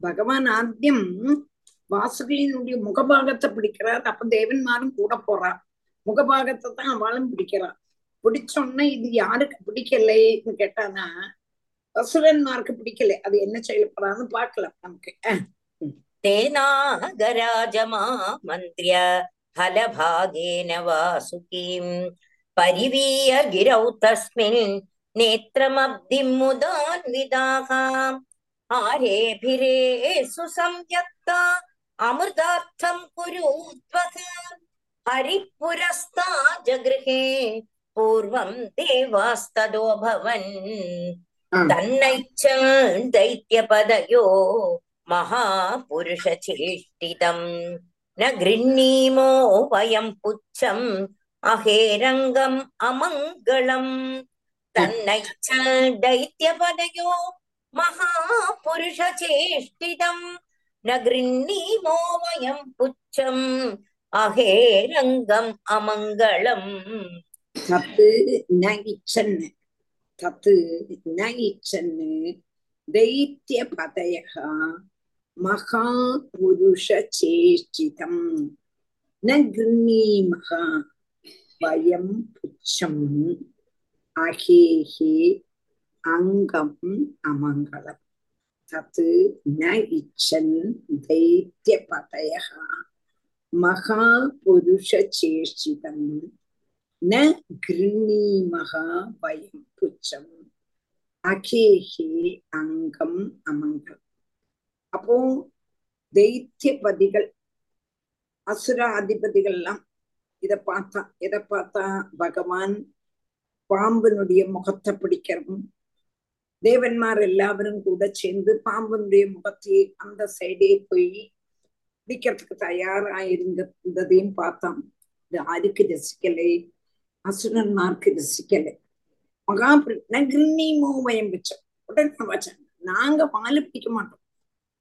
பகவான் ஆத்தியம் வாசுகியினுடைய முகபாகத்தை பிடிக்கிறார். அப்ப தேவன்மாரும் கூட போறா. முகபாகத்தை தான் அவளும் பிடிக்கிறா. பிடிச்சோன்னா இது யாருக்கு பிடிக்கலையேன்னு கேட்டானா அசுரன்மார்க்கு பிடிக்கல. அது என்ன செய்ய போறான்னு பார்க்கலாம் நமக்கு. தேனாகராஜமா மந்திரிய ஹலபாகேன வாசுகீம். பரிவீய கிரௌ தஸ்மின் நேத்திரமப்திம் முதான்விதாக ஆரேபிரே சுசம்யக்தா அமிர்தார்த்தம் குருத்வக. ஹரிபுரஸ்தா ஜகிருஹே பூர்வம் தேவாஸ்ததோ பவன். தன்னைச்சான் தைத்தியபதையோ மகாபுருஷசேஷ்டிதம் ந கிருண்ணீமோ வயம் புச்சம் அகேரங்கம் அமங்கலம். தன்னைச்சான் தைத்தியபதையோ மகாபுருஷசேஷ்டிதம் ந கிருண்ணீமோ வயம் புச்சம் அகேரங்கம் அமங்கலம். தப்பு ந இச்சன்னு தத்து ந இச்சன்னு தைத்திய பதயா மகாபுருஷேஷ்டிதம் ந கிருணீமக வயம் புச்சம் அகேஹே அங்கம் அமங்கலம் தத்து ந இச்சன் தைத்திய பதயா மகாபுருஷேஷ்டிதம் ந கிருணீமः வயம் புச்சம் அகேஹே அங்கம் அமங்கம் அப்போ தைத்தியபதிகள் அசுராதிபதிகள்லாம் இத பார்த்தா எதை பார்த்தா பகவான் பாம்பினுடைய முகத்தை பிடிக்கிறதும் தேவன்மார் எல்லாரும் கூட சேர்ந்து பாம்பனுடைய முகத்தையே அந்த சைடே போய் பிடிக்கிறதுக்கு தயாரா இருந்ததையும் பார்த்தான். இது ஆருக்கு ரசிக்கலை அசுரன்மார்க்கு ரசிக்கலை. மகாபுரி நகிருண்ணீமோ வயம் பிச்சம் உடனே வச்சாங்க நாங்க பால் பிடிக்க மாட்டோம்.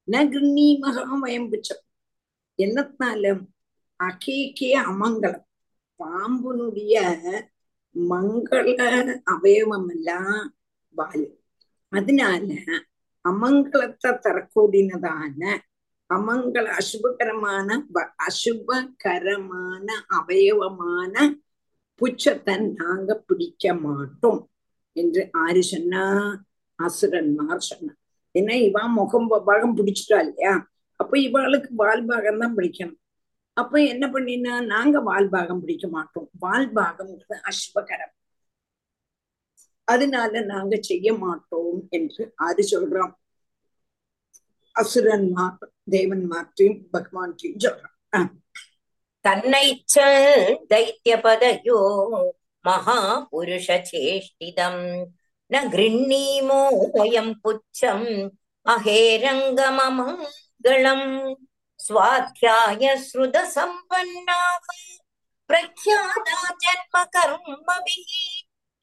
நகிருண்ணீ மகா வயம் பிச்சம் என்னத்தால அகேக்கே அமங்கலம். பாம்புனுடைய மங்கள அவயவம் எல்லாம் பாலு. அதனால அமங்கலத்தை தரக்கூடியதான அமங்கல அசுபகரமான அசுபகரமான அவயவமான புச்சத்தை நாங்க பிடிக்க மாட்டோம் என்று ஆறு சொன்னா அசுரன்மார் சொன்னா. ஏன்னா இவா முகம் பாகம் பிடிச்சிட்டா இல்லையா? அப்ப இவாளுக்கு வால் பாகம் தான் பிடிக்கணும். அப்ப என்ன பண்ணினா நாங்க வால் பாகம் பிடிக்க மாட்டோம் வால் பாகம்ங்கிறது அசுபகரம். அதனால நாங்க செய்ய மாட்டோம் என்று ஆறு சொல்றோம் அசுரன்மார் தேவன்மார்ட்டையும் பகவான்ட்டையும் சொல்றான். തന്നൈച്ഛൽ ദൈത്യപദയോ മഹാപുരുഷചേഷ്ടിതം ന ഗൃണ്ണീമോയം പുച്ഛം അഹേരംഗമമംഗളം സ്വാധ്യായ ശ്രുത സമ്പന്നാഹ പ്രഖ്യാത ജന്മകർമ്മഭിഃ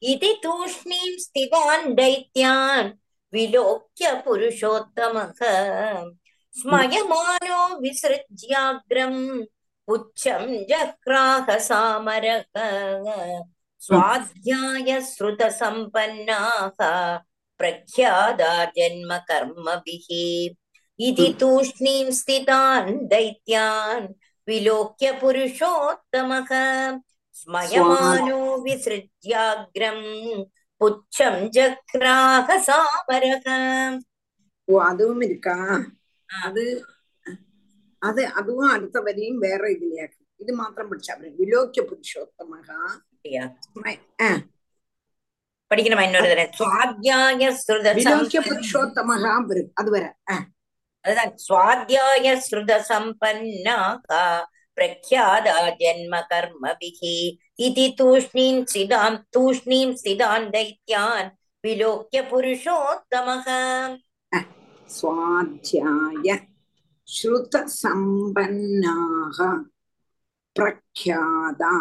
ഇതി തൂഷ്ണീം സ്ഥിതാൻ ദൈത്യാൻ വിലോക്യ പുരുഷോത്തമഃ സ്മയമാനോ വിസൃജ്യാഗ്രം पुच्छं जक्राह सामरः स्वाध्यायश्रुतसम्पन्नाः प्रख्यादा जन्मकर्मभिः इति तूष्णीं स्थितान् दैत्यान् विलोक्य पुरुषोत्तमः स्मयमानो विसृज्याग्रम् पुच्छं जक्राह सामरः ஓ அதுவும் இருக்கா அது അത് അതും അടുത്ത വരെയും വേറെ ഇതിലേക്ക് ഇത് മാത്രം പഠിച്ചാൽ മതി വിലോക്യ പുരുഷോത്തമഹ വിലോക്യ പുരുഷോത്തമഹ വരും അത് വരാം அதுதான். சுவாத்தியாய ஸ்ருத சம்பன்னாக பிரக்யாதா ஜென்ம கர்மபிகி இது தூஷ்ணீம் சிதான் தூஷ்ணீம் சிதான் தைத்யான். விலோக்கிய புருஷோத்தமக சுவாத்தியாய श्रुतसम्पन्नाः प्रख्याता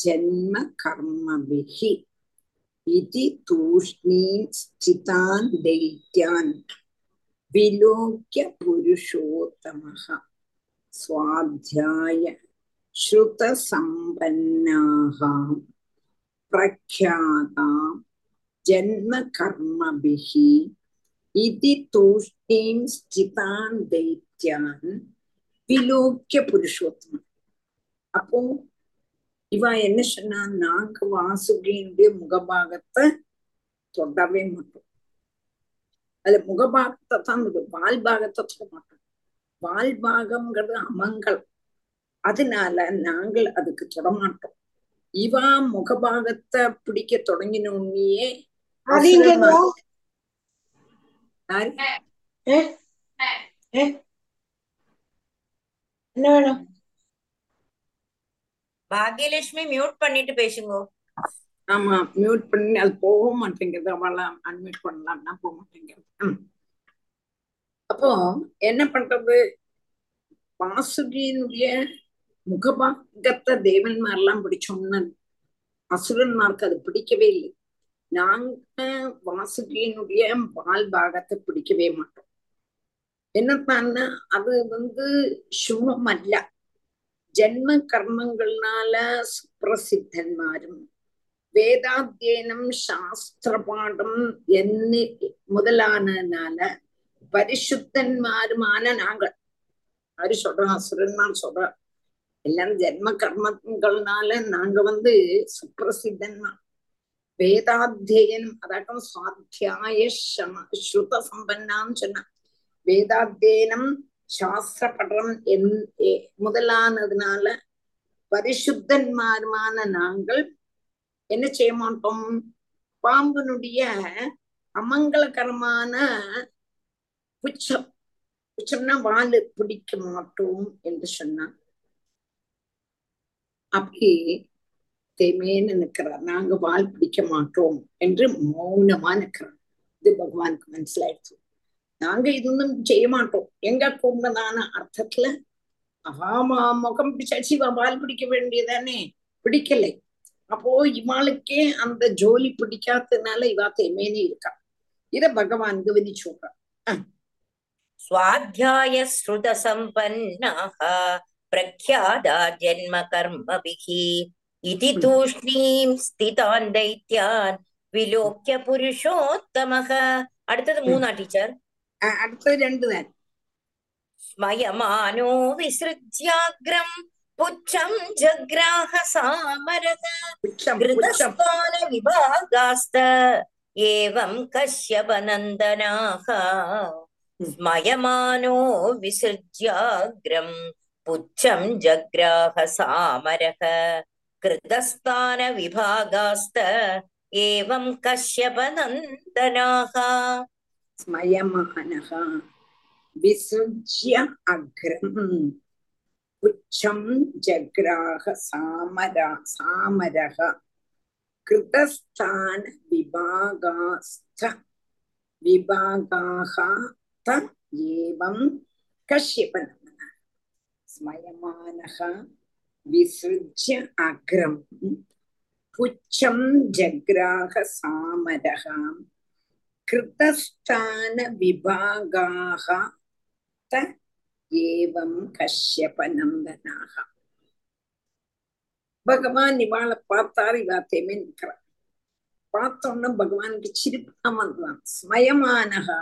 जन्म कर्मभिः इति तूष्णीं स्थितान् दैत्यान् विलोक्य पुरुषोत्तमः स्वाध्याय श्रुतसम्पन्नाः प्रख्याता जन्म कर्मभिः इति तूष्णीं स्थितान् சத்யான் விலோக்கிய புருஷோத்தமன் அப்போ இவ என்ன சொன்னா நாக்கு வாசுகினுடைய முகபாகத்தை தொடவே மாட்டோம் அதுல முகபாகத்தை தான் வால் பாகத்தை தொட மாட்டோம் வால் பாகம்ங்கிறது அமங்கலம் அதனால நாங்கள் அதுக்கு தொடமாட்டோம் இவா முகபாகத்தை பிடிக்க தொடங்கின உடனேயே என்ன வேணும் பாக்யலட்சுமி மியூட் பண்ணிட்டு பேசுங்க. ஆமா மியூட் பண்ணி அது போக மாட்டேங்குது. அவளை அட்மிட் பண்ணலாம்னா போக மாட்டேங்குது. அப்போ என்ன பண்றது? வாசுகியினுடைய முகபாகத்தை தேவன்மாரெல்லாம் பிடிச்சோம்னு அசுரன்மார்க்கு அது பிடிக்கவே இல்லை. நாங்க வாசுகியினுடைய பால் பாகத்தை பிடிக்கவே மாட்டோம். என்னத்தான்னா அது வந்து சும்மாமல்ல ஜென்ம கர்மங்கள்னால சுப்பிரசித்தன்மாரும். வேதாத்தியனம் சாஸ்திரபாடம் என்ன முதலானதுனால பரிசுத்தன்மாருமான நாங்கள். அவரு சொல்றா? சுரன்மான் சொல்றா. எல்லாம் ஜென்ம கர்மங்கள்னால நாங்க வந்து சுப்பிரசித்தன்மா வேதாத்தியனம் அதாட்டம் சுவாத்தியாய ஸ்ருத சம்பன்னான்னு சொன்னா. வேதாத்தியனம் சாஸ்திர படம் என் முதலானதுனால பரிசுத்தன்மாருமான நாங்கள் என்ன செய்ய மாட்டோம்? பாம்பினுடைய அமங்கலகரமான புச்சம் புச்சம்னா வாலு பிடிக்க மாட்டோம் என்று சொன்னான். அப்படி தேமேன்னு நிக்கிறார் நாங்க வால் பிடிக்க மாட்டோம் என்று மௌனமா நிக்கிறார் இது பகவானுக்கு மனசிலாயிடுச்சு நாங்க இதொன்னும் செய்ய மாட்டோம். எங்க கொம்பதான அர்த்தத்துல? ஆமா முகம் சசிவ பால் பிடிக்க வேண்டியதானே? பிடிக்கலை. அப்போ இவாளுக்கே அந்த ஜோலி பிடிக்காததுனால இவா தேமேனி இருக்கா. இத பகவான் கவனிச்சு சுவாத்தியாய ஸ்ருத சம்பன்னாக பிரக்யாதா ஜென்ம கர்மபிகி இதி தூஷ்ணீம் ஸ்திதான் தைத்யான் விலோக்கிய புருஷோத்தமக அடுத்தது மூணா டீச்சர். അടുത്തത് രണ്ടു നേരം സ്വയമാനോ വിസൃജ്യാഗ്രം പുച്ഛം ജഗ്രാഹ സാമരത ഹൃദസ്ഥാന വിഭാഗാസ്ത ഏവം കശ്യപനന്ദനാഹ സ്മയമാനോ വിസൃജ്യാഗ്രം പുച്ഛം ജഗ്രാഹ സാമരഹ കൃതസ്ഥാന വിഭാഗാസ്ത ഏവം കശ്യപനന്ദനാഹ ஸ்மயமானக விசுஜ்ய அக்ரம் உச்சம் ஜக்ராக சாமரா சாமரக கிருதஸ்தான விபாகாஸ்த விபாகாக த ஏவம் கஷ்யப நமன ஸ்மயமானக விசுஜ்ய அக்ரம் புச்சம் ஜக்ராக சாமரகாம் கிருதஸ்தான விபாகாக ஏவம் கஷ்யப நந்தனாக பகவான் இவாளை பார்த்தாரு இவா தேமே நிற்கிறார் பார்த்தோம்னா பகவானுக்கு சிரிப்பு தான் வந்துதான் ஸ்மயமானகா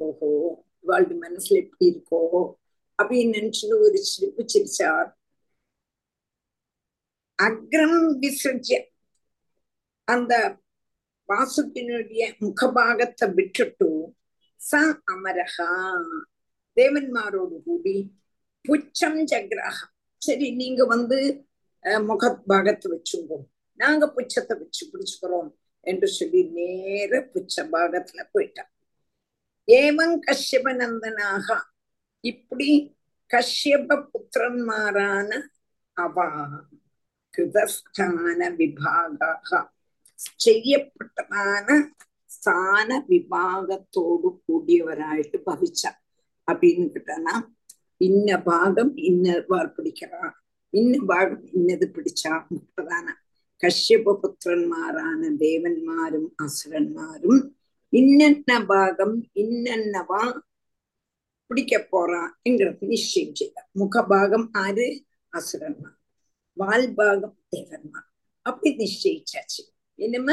ஓஹோ இவாளுடைய மனசுல எப்படி இருக்கோ அப்படின்னு நினைச்சுன்னு ஒரு சிரிப்பு சிரிச்சார் அக்ரம் விசர்ஜ அந்த வாசுக்கினுடைய முகபாகத்தை விட்டுட்டு ச அமரகா தேவன்மாரோடு கூடி புச்சம் ஜக்ராகம் சரி நீங்க வந்து அஹ், முக பாகத்தை வச்சுங்கோ. நாங்க புச்சத்தை வச்சு பிடிச்சுக்கிறோம் என்று சொல்லி நேர புச்ச பாகத்துல போயிட்டான் ஏவங் கஷ்யப நந்தனாக இப்படி கஷ்யப புத்திரன்மாரான அவா கிருதஸ்தான விபாகாக செய்யப்பட்டதான ஸ்தான விபாகத்தோடு கூடியவராயிட்டு பவிச்சா அப்படின்னு கேட்டானா இன்ன பாகம் இன்னவார் பிடிக்கிறா இன்ன பாகம் இன்னது பிடிச்சா முப்பதான கஷ்யப புத்திரன்மாரான தேவன்மாரும் அசுரன்மாரும் இன்னென்ன பாகம் இன்னென்னவா பிடிக்க போறாங்கிறது நிச்சயம் செய்தார் முகபாகம் ஆறு அசுரன்மார் வால்பாகம் தேவன்மார் அப்படி நிச்சயிச்சாச்சு ഇനിമ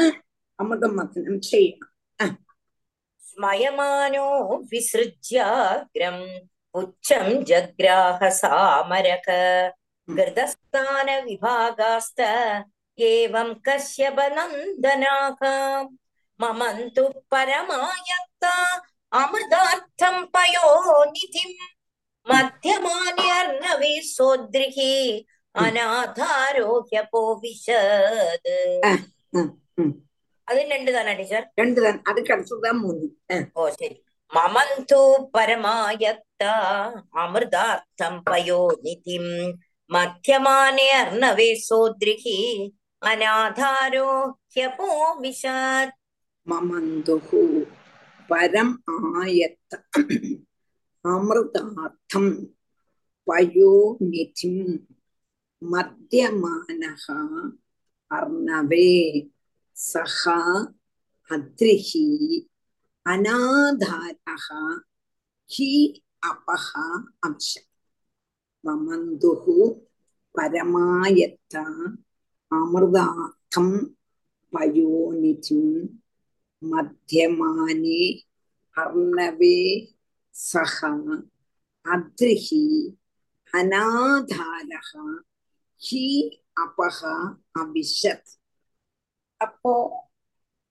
അമുഖം മഥനം ചെയ്യാം സ്മയമാനോ വിസൃജ്യാഗ്രം പുച്ഛം ജഗ്രാഹ സാമരക ഗൃതസ്ഥാന വിഭാഗാസ്ത ഏവം കശ്യപ നന്ദനാക മമന്തു പരമായത്ത അമൃതാർത്ഥം പയോനിധിം മധ്യമാന്യർണവി സോദ്രിഹി അനാഥാരോഗ്യപോവിശത് அது ரெண்டு தானே டீச்சர் ரெண்டு தான் அதுக்கு அடுத்ததுதான் மூணு. ஓ சரி. மமந்து பரமாயத்தா அமிர்தார்த்தம் பயோநிதிம். மத்தியமானே அர்ணவே சோத்ரிகி அநாதாரோ ஹ்யபோ விஷாத் மமந்துஹு பரம் ஆயத்த அமிர்தார்த்தம் பயோநிதிம். மத்தியமானः அர்ணவே சகா அத்ரிஹி அநாதாரஹா ஹி அபஹா அம்ச. வமந்துஹு பரமாயத்தா அமிர்தாத்தம் பயோனிதிம் மத்தியமானே அர்ணவே சகா அத்ரிஹி அநாதாரஹா ஹி അപഹ അവിശത് അപ്പോ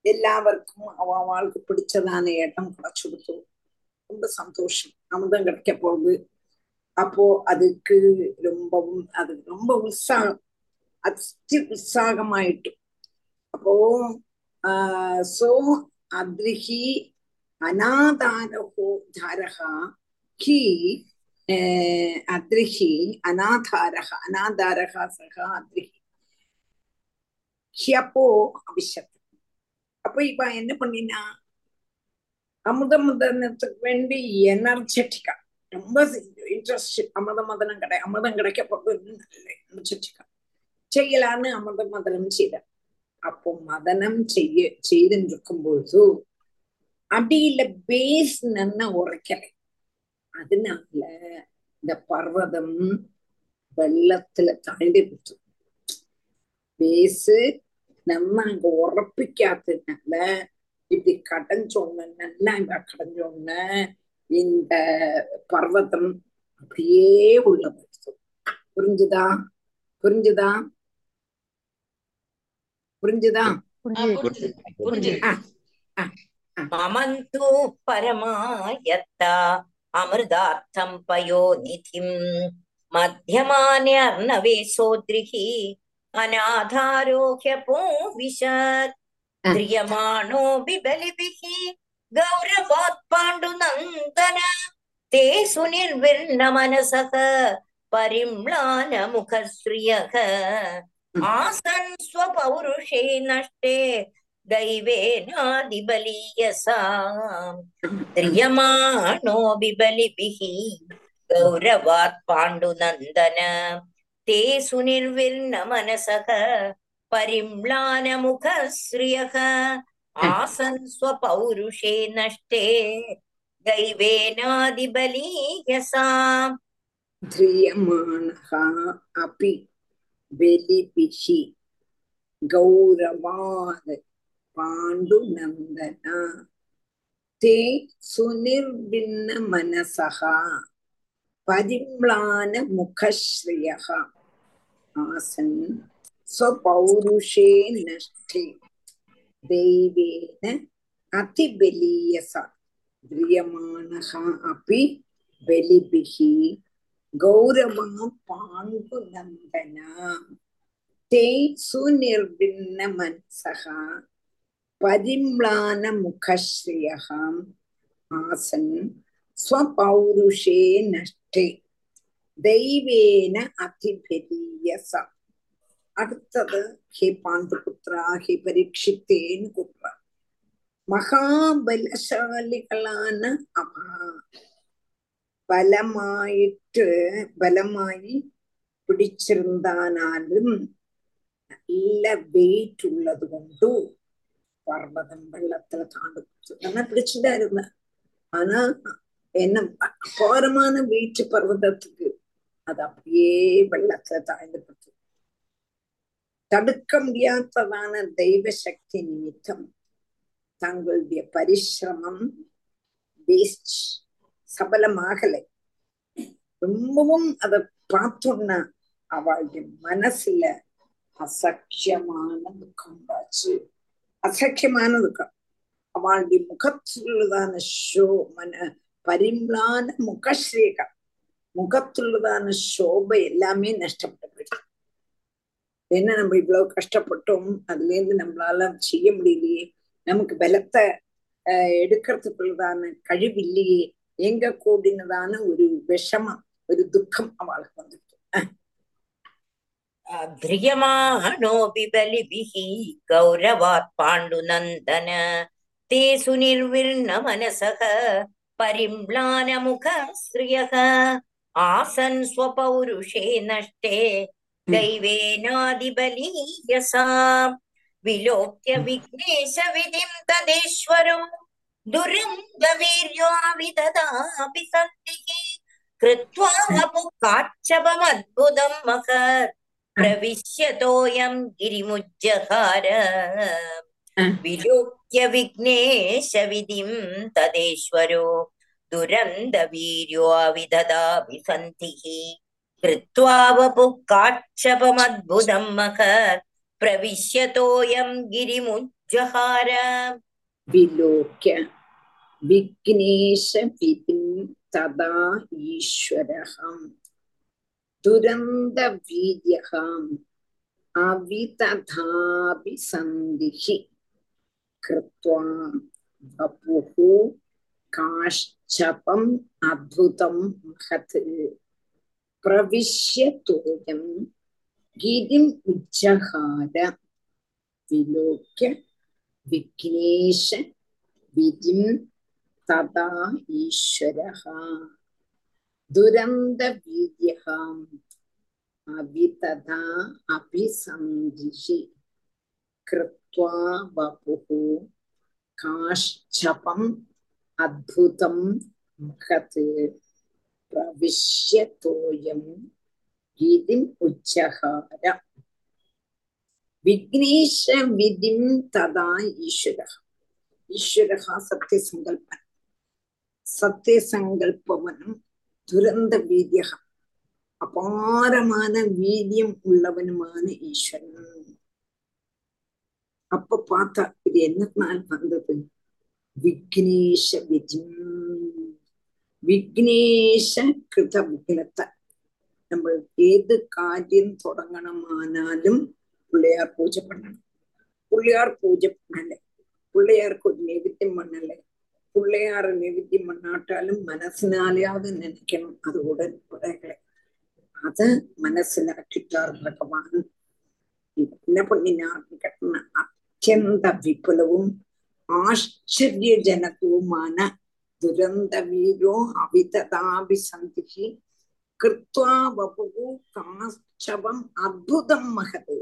எல்லாருக்கும் அவ அவளுக்கு பிடிச்சதான இடம் கிடைச்சு கொடுத்து ரொம்ப சந்தோஷம் அமுதம் கிடைக்க போகுது அப்போ அதுக்கு ரொம்பவும் அது ரொம்ப உற்சாகம் அதி உற்சாகமாயிட்டு அப்போ ஆஹ் சோ அத்ரிஹி அநாதாரஹோ தாரகா ஹி ஆஹ் அத்ரிஹி அநாதாரக அநாதாரக சக அத்ரிஹி ஹியப்போ அபிஷத் அப்ப இப்ப என்ன பண்ணினா அமுதம் மதனத்துக்கு வேண்டி எனர்ஜெட்டிக்கா ரொம்ப இன்ட்ரெஸ்ட் அமிர்த மதனம் கிடை அமிர்தம் கிடைக்க போகுது நல்ல எனர்ஜெட்டிக்கா செய்யலான்னு அமிர்த மதனம் செய்த அப்போ மதனம் செய்ய செய்துட்டு இருக்கும் பொழுது அடியில பேஸ் நன்ன உரைக்கலை அதனால இந்த பர்வதம் வெள்ளத்துல தாண்டி விட்டு பேசு நம்ம அங்க உறப்பிக்காததுனால இப்படி கடைஞ்சோன்னு நல்லா இங்க கடைஞ்சோன்னு இந்த பர்வதம் அப்படியே உள்ள போயிடுது புரிஞ்சுதா? புரிஞ்சுதா? புரிஞ்சுதா? புரிஞ்சு புரிஞ்சு மமந்து பரமாயத்த. अमृतार्थम् पयोनिधिम् मध्यमान्यर्णवे सोदृः अनाधारोह्यपोविशत् ध्रियमाणो बिबलिभिः गौरवात् पाण्डुनन्दन ते सुनिर्विर्णमनसः परिम्लानमुखश्रियः आसन् स्वपौरुषे नष्टे दैवेनादिबलीयसा ध्रियमाणो बिबलिभिः गौरवात् पाण्डुनन्दन ते सुनिर्विर्णमनसः परिम्लानमुखश्रियः आसन् स्वपौरुषे नष्टे दैवेनादिबलीयसा ध्रियमाणः अपि बलिभिः பாண்டு நந்தனா. தே சுனிர்பின்ன மனசகா. பதிம்லான முகஸ்ரீயா. ஆசன் ஸ்வபௌருஷே நஷ்டே. தெய்வேன அதிபலீயசா. பிரியமானகா அப்பி பலிபிகி கௌரவம் பாண்டு நந்தனா. தே சுனிர்பின்ன மனசகா. परिम्लानमुखश्रियः आसन् स्वपौरुषे नष्टे தெய்வேன அதிபெரியச அடுத்தது ஹே பாண்டுபுத்ரா ஹே பரீட்சித்தேன்னு கூப்பிடுறார் மகாபலசாலிகளான அவா பலமாயிட்டு பலமாயி பிடிச்சிருந்தானாலும் நல்ல வெயிட் உள்ளது கொண்டு பர்வதம் வெள்ளத்துல தாண்டு நல்லா பிடிச்சுதான் இருந்தேன் ஆனா என்ன அபாரமான வீட்டு பர்வதத்துக்கு அது அப்படியே வெள்ளத்துல தாழ்ந்து போச்சு. தடுக்க முடியாததான தெய்வ சக்தி நிமித்தம் தங்களுடைய பரிசிரமம் வேஸ்ட் சபலமாகலை. ரொம்பவும் அதை பார்த்தோம்னா அவளுடைய மனசுல அசக்கியமான துக்கம் உண்டாச்சு அவளுடைய முகத்துள்ளதான ஷோ மன பரிம்லான முகஸ்ரீகா முகத்துள்ளதான சோபை எல்லாமே நஷ்டப்பட்டு போயிடுது என்ன நம்ம இவ்வளவு கஷ்டப்பட்டோம் அதுல இருந்து நம்மளால செய்ய முடியலையே நமக்கு பலத்தை ஆஹ் எடுக்கிறதுக்குள்ளதான கழிவில்லையே எங்க கூடினதான ஒரு விஷமம் ஒரு துக்கம் அவளுக்கு வந்துட்டு ध्रियमाणोऽपि बलिभिः गौरवात् पाण्डुनन्दन ते सुनिर्विर्णमनसः परिम्लानमुखश्रियः आसन् स्वपौरुषे नष्टे दैवेनादिबलीयसा विलोक्य विघ्नेशविधिं तदेश्वरो दुरन्दवीर्योऽविददापि सन्तिः कृत्वा वपुकाच्छपमद्भुतं महत् प्रविश्यतोऽयं गिरिमुज्जहार विलोक्य विघ्नेशविधिं तदेश्वरो दुरन्दवीर्यो अविददापि सन्तिः कृत्वा वपुः काक्षपमद्भुतं महत् प्रविश्यतोऽयं गिरिमुज्जहार विलोक्य विघ्नेशविधिं तदा ईश्वरः துரந்த வீரியகாம் அவிததாபி சந்திஹி கிருத்வா வபுஹு காஷ்சபம் அத்புதம் மகத். பிரவிஷ்ய தோயம் கிதிம் உச்சகார விலோக்கிய விக்னேஷ விதிம் ததா ஈஸ்வரகா துரந்த வீரியகாம் அவிததா அபிசந்திஷி கிருத்வா வபுகு காஷ்சபம் அத்புதம் மகத் பிரவிஷ்ய தோயம் கீதிம் உச்சகார விக்னேஷ விதிம் ததா ஈஸ்வர ஈஸ்வரகா சத்திய சங்கல்பன் சத்திய சங்கல்பவனும் துரந்த வீதியகம். அபாரமான வீதியம் உள்ளவனுமான ஈஸ்வரன். அப்ப பார்த்தா இது என்னத்தினால் வந்தது? விக்னேஷ விதிம். விக்னேஷ கிருத விக்னத்தை நம்ம ஏது காரியம் தொடங்கணுமானாலும் பிள்ளையார் பூஜை பண்ணணும். பிள்ளையார் பூஜை பண்ணல. பிள்ளையாருக்கு ஒரு நைவேத்தியம் பண்ணலை. பிள்ளையார நைவேத்தியம் பண்ணாட்டாலும் மனசினாலேயாவது நினைக்கணும். அது உடன்படலை அத மனசிலாக்கிட்டார் பகவான். என்ன பண்ணினார்னு கேட்டா அத்தியந்த விபுலவும் ஆச்சரியஜனகவுமான துரந்த வீரோ அவிததாபிசந்திகி. கிருத்வா வபு காச்சவம் அற்புதம் மகது.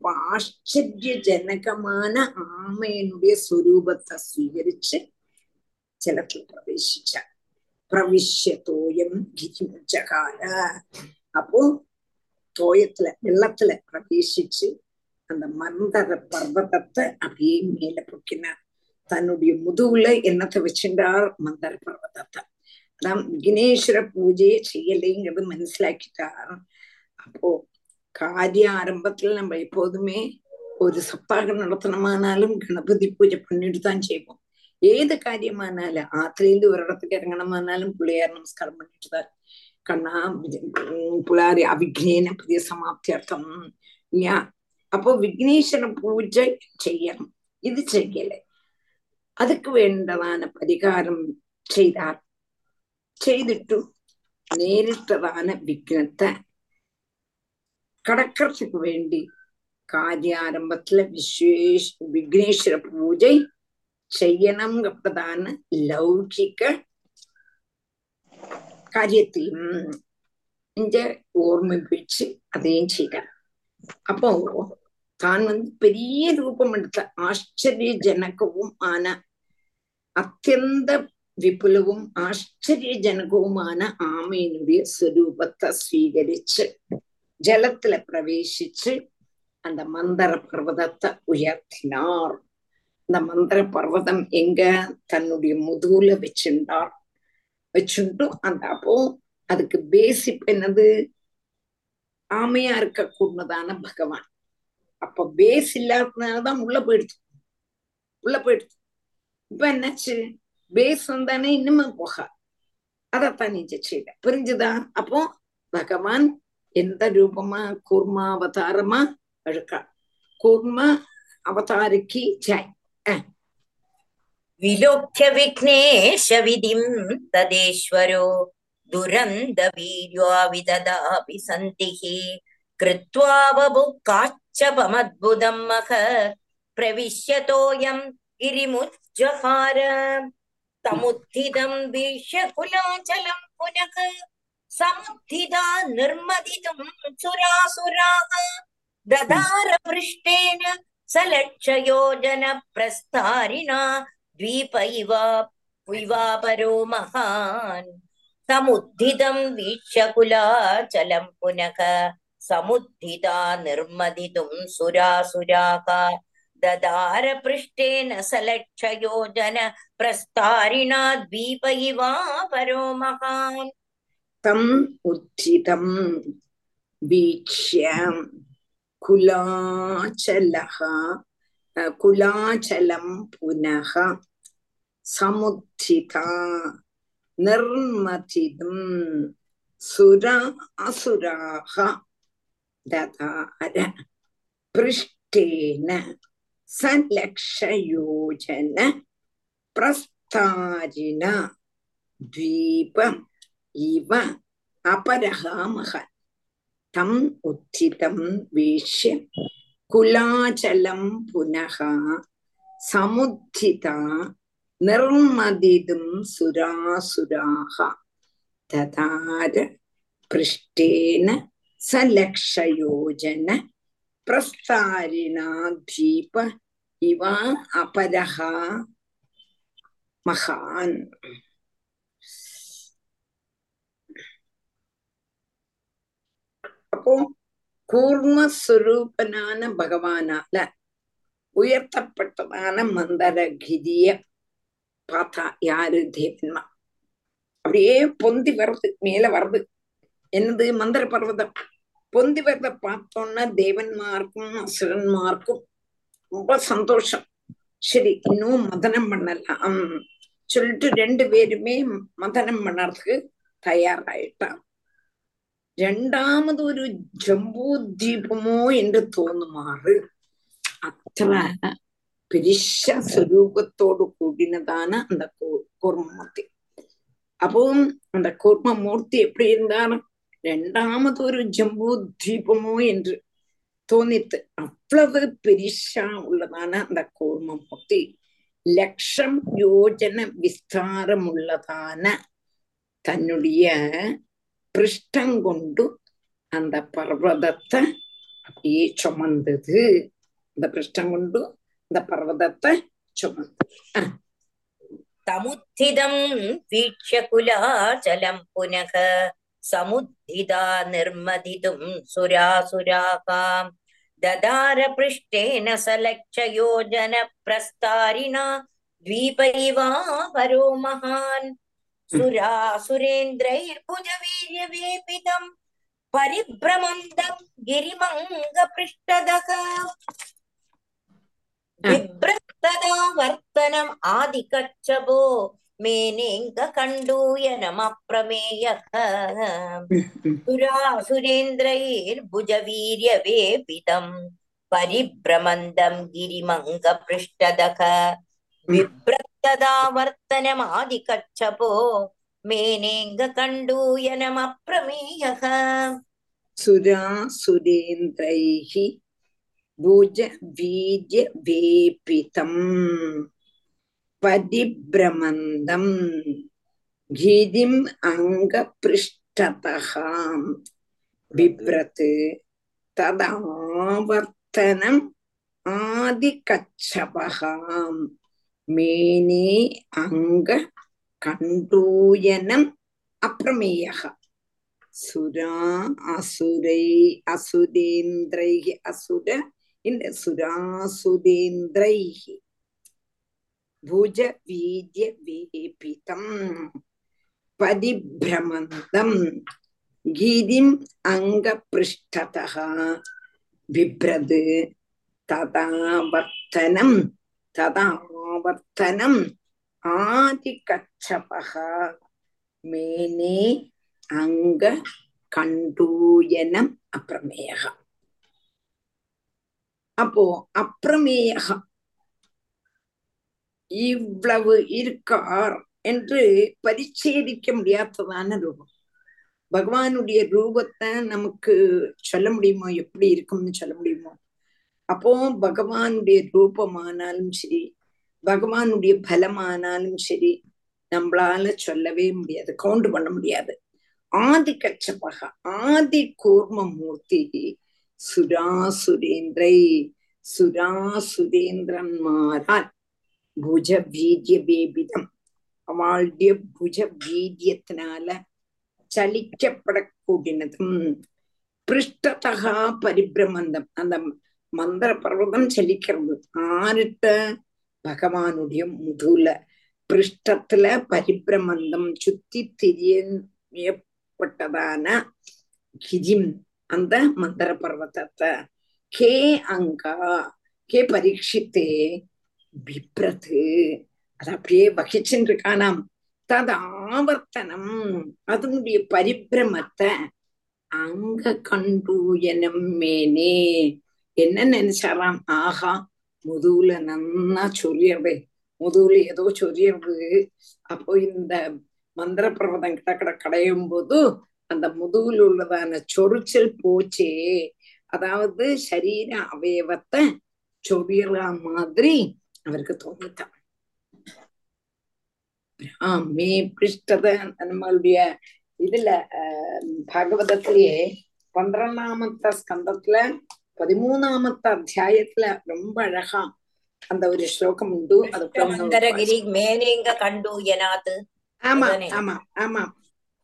அப்ப ஆச்சரியஜனகமான ஆமையனுடைய സ്വരൂപത്തെ സ്വീകരിച്ച് ജലത്തിൽ പ്രവേശിച്ച പ്രവിശ്യ തോയം ഗിരിമുജകാല அப்போ தோயத்துல வெள்ளத்துல பிரவேசிச்சு அந்த மந்தர பர்வதத்தை அப்படியே மேல பொக்கினார் தன்னுடைய முதுகுல என்னத்தை வச்சிருந்தார் மந்தர பர்வதத்தை அதான் விக்னேஸ்வர பூஜையை செய்யலைங்கிறது மனசிலாக்கிட்டார் அப்போ காரிய ஆரம்பத்துல நம்ம எப்போதுமே ஒரு சப்பாகம் நடத்தணுமானாலும் கணபதி பூஜை பண்ணிட்டு தான் செய்வோம். ஏது காரியமானாலும் ஆத்திலேருந்து ஒரு இடத்துக்கு இறங்கணுமானாலும் பிள்ளையார் நமஸ்காரம் பண்ணிட்டு தான் கண்ணா புலாரி அவிக்னேன புதிய சமாப்தி அர்த்தம். இல்லையா அப்போ விக்னேஸ்வர பூஜை செய்யணும். இது செய்யலை. அதுக்கு வேண்டதான பரிகாரம் செய்தார். செய்துட்டு நேரிட்டதான விக்னத்தை கடக்கிறதுக்கு வேண்டி காரியாரம்பத்துல விசேஷ விக்னேஸ்வர பூஜை ചെയ്യണംപ്രധാന ലൗകിക കാര്യത്തെയും ഓർമ്മിപ്പിച്ച് അതെയും ചെയ്യാം അപ്പോ താൻ വന്ന് പെരിയ രൂപമെടുത്ത ആശ്ചര്യജനകവും ആന അത്യന്ത വിപുലവും ആശ്ചര്യജനകവുമാണ് ആമേനുടേ സ്വരൂപത്തെ സ്വീകരിച്ച് ஜலத்துல பிரவேசிச்சு அந்த மந்திர பர்வதத்தை உயர்த்தினார். இந்த மந்திர பர்வதம் எங்க? தன்னுடைய முதுகுல வச்சுண்டார். வச்சுட்டு அந்த அப்போ அதுக்கு பேசிப் என்னது? ஆமையா இருக்க கூடதான பகவான். அப்ப பேஸ் இல்லாததுனாலதான் உள்ள போயிடுச்சு உள்ள போயிடுச்சு இப்ப என்னாச்சு? பேஸ் வந்தானே இன்னுமே போகா. அதைத்தான் நீங்க செய்யல புரிஞ்சுதா? அப்போ பகவான் எந்த ரூபமா? கூர்மா அவதாரமா? அழுக்கா கூர்ம அவதாரிக்கு ஜாய். விலோக்கிய விக்னேஷ விதிம் ததேஸ்வரோ. துரந்த வீர்யோவிததாபி சந்திஹி. கிருத்வாவபு காச்சபமத்புதம் மக. பிரவிஷ்யதோயம் கிரிமுஜ்ஜகார தமுத்திதம் வீஷ்ய குலாச்சலம் புனக. पुनः समुत्थिता निर्मदितुं सुरासुराः ददार पृष्ठेन सलक्षयोजनप्रस्तारिणा द्वीप इव इवापरो महान् समुद्धितं वीक्ष्य कुलाचलं पुनः समुद्धिता निर्मदितुं सुरासुराः ददार पृष्ठेन सलक्षयोजन प्रस्तारिणा द्वीप इवापरो महान् தம் உச்சிதம் வீக்ஷ்ய குலாச்சலः அஹ், குலாச்சலம் புனः சமுத்திதா நிர்மதிதம் சுர அசுராக ததார पृष्ठेन सलक्षयोजन प्रस्तारिण द्वीप இவ அபரகாமக தம் உச்சிதம் வீஷ்ய குலாச்சலம் புனக சமுத்திதா நிர்மதிதும் சுராசுராக ததார பிருஷ்டேன சலக்ஷயோஜன பிரஸ்தாரிணா தீப இவ அபரகா மகான் அப்போ கூர்மஸ்வரூபனான பகவானால உயர்த்தப்பட்டதான மந்தரகிரிய பார்த்தா யாரு தேவன்மா? அப்படியே பொந்தி வருது மேல வருது என்னது? மந்திர பர்வதம். பொந்தி வரத பார்த்தோன்னா தேவன்மார்க்கும் அசுரன்மார்க்கும் ரொம்ப சந்தோஷம். சரி இன்னும் மதனம் பண்ணலாம். சொல்லிட்டு ரெண்டு பேருமே மதனம் பண்ணறதுக்கு தயாராயிட்டான் രണ്ടാമത് ഒരു ജംബൂദ്വീപമോ എന്ന് തോന്നുമാറ് അത്ര പെരിശ സ്വരൂപത്തോട് കൂടിനതാണ് അന്ത കൂർമ്മമൂർത്തി അപ്പോ അന്ത കൂർമ്മമൂർത്തി എപ്പി എന്താണ് രണ്ടാമത് ഒരു ജംബൂദ്വീപമോ എന്ന് തോന്നിത്ത് അവ്വളവ് പെരിശ ഉള്ളതാണ് അന്ത കൂർമ്മമൂർത്തി ലക്ഷം യോജന വിസ്താരമുള്ളതാണ് തന്നുടിയ பிருஷ்டம் கொண்டு அந்த பர்வதத்தை அப்படியே சுமந்தது அந்த பிருஷ்டம் கொண்டு அந்த பர்வதத்தை சுமந்தது സമുദ്ധിതം വീക്ഷ്യകുലാചലം പുനഃ സമുദ്ധിത നിർമ്മതിതും സുരാസുരാകാം ദദാര പൃഷ്ടേന സലക്ഷയോജന പ്രസ്താരിണ ദ്വീപൈവാ പരോ മഹാൻ सुरासुरेन्द्रैर्भुजवीर्यवेपितं परिभ्रमन्दं गिरिमङ्गपृष्ठदः बिभ्रतदा वर्तनम् आदिकच्छपो मेनेङ्ग कण्डूयनमप्रमेयः सुरासुरेन्द्रैर्भुजवीर्यवेपितं परिभ्रमन्दं गिरिमङ्गपृष्ठदः विभ्रत्तदावर्तनमादिकच्छपो मेनेङ्गकण्डूयनमप्रमेयः सुरा सुरेन्द्रैः भुज बीजवेपितम् परिभ्रमन्दम् गिरिम् अङ्गपृष्ठतः बिभ्रत् तदावर्तनम् आदिकच्छपः மேனே அங்க கண்டூயனம் அப்ரமேயக. சுரா அசுரை அசுரேந்திரை அசுர இந்த சுராசுரேந்திரை புஜ வீஜ்ய வேபிதம் परिभ्रमन्तम् गिरिम् अङ्गपृष्ठतः बिभ्रद् तदा वर्तनम् ததாவர்த்தனம் ஆதிகச்சபः மேனே அங்க கண்டூயனம் அப்பிரமேய அப்போ அப்பிரமேய. இவ்வளவு இருக்கார் என்று பரிச்சேதிக்க முடியாததான ரூபம். பகவானுடைய ரூபத்தை நமக்கு சொல்ல முடியுமோ? எப்படி இருக்கும்னு சொல்ல முடியுமோ? அப்போ பகவானுடைய ரூபமானாலும் சரி பகவானுடைய பலமானாலும் சரி நம்மளால சொல்லவே முடியாது கவுண்ட் பண்ண முடியாது. ஆதி கச்சபக ஆதி கூர்ம மூர்த்தி சுராசுரேந்திரை சுராசுரேந்திரன்மாரால் புஜ வீரிய வேபிதம். அவளுடைய புஜ வீரியத்தினால சலிக்கப்படக்கூடியதும் பிருஷ்டதகா பரிபிரமந்தம் அந்த மந்திர பர்வதம் சலிக்கிறது ஆறுட்ட பகவானுடைய முதுல பிருஷ்டத்துல பரிபிரமந்தம் சுத்தி தெரியப்பட்டதான கிஜிம் அந்த மந்திர பர்வத்தத்தை கே அங்கா கே பரீட்சித்தே பிப்ரது அது அப்படியே வகிச்சுட்டு இருக்கானாம் தது ஆவர்த்தனம். அதனுடைய பரிபிரமத்தை அங்க கண்டூயனம் மேனே என்ன நினைச்சாராம்? ஆஹா முதுகுல நன்னா சொரியறது முதுகுல ஏதோ சொரியறது அப்போ இந்த மந்திர பர்வதம் கிட்ட கிட கடையும் போது அந்த முதுகுல உள்ளதான சொரிச்சல் போச்சே. அதாவது சரீர அவயவத்தை சொரியற மாதிரி அவருக்கு தோணித்தான் மே பிருஷ்டத நம்மளுடைய இதுல அஹ், பாகவதத்திலேயே பன்னிரண்டாமத்த ஸ்கந்தத்துல பதிமூணாமத்த அத்தியாயத்துல ரொம்ப அழகா அந்த ஒரு ஸ்லோகம் உண்டு. அது மேனேங்க கண்டு எனாத்து. ஆமா ஆமா ஆமா.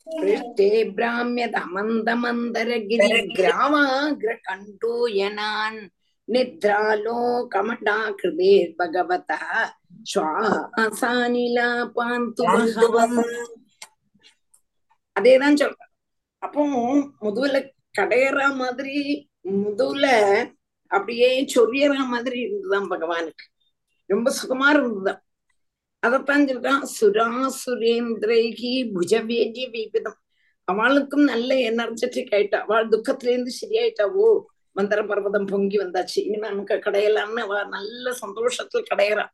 பृष्टे भ्राम्यदमन्दमन्दरगिरिग्रामा ग्रकण्टूयनान् निद्रालोकमडाकृते भगवतः श्वासानिलापान्तु அதேதான் சொல்ற அப்போ முதுகுல கடையற மாதிரி முதுல அப்படியே சொரியற மாதிரி இருந்துதான் பகவானுக்கு. ரொம்ப சுகமா இருந்துதான் அதத்தான் சொல்றான் சுராசுரேந்திரைகி புஜவேஜி விபிதம். அவளுக்கும் நல்ல எனர்ஜெட்டிக் ஆயிட்டா. அவள் துக்கத்துல இருந்து சரியாயிட்டாவோ மந்திர பர்வதம் பொங்கி வந்தாச்சு. இனிமே நமக்கு கடையலான்னு அவ நல்ல சந்தோஷத்துல கடையறா.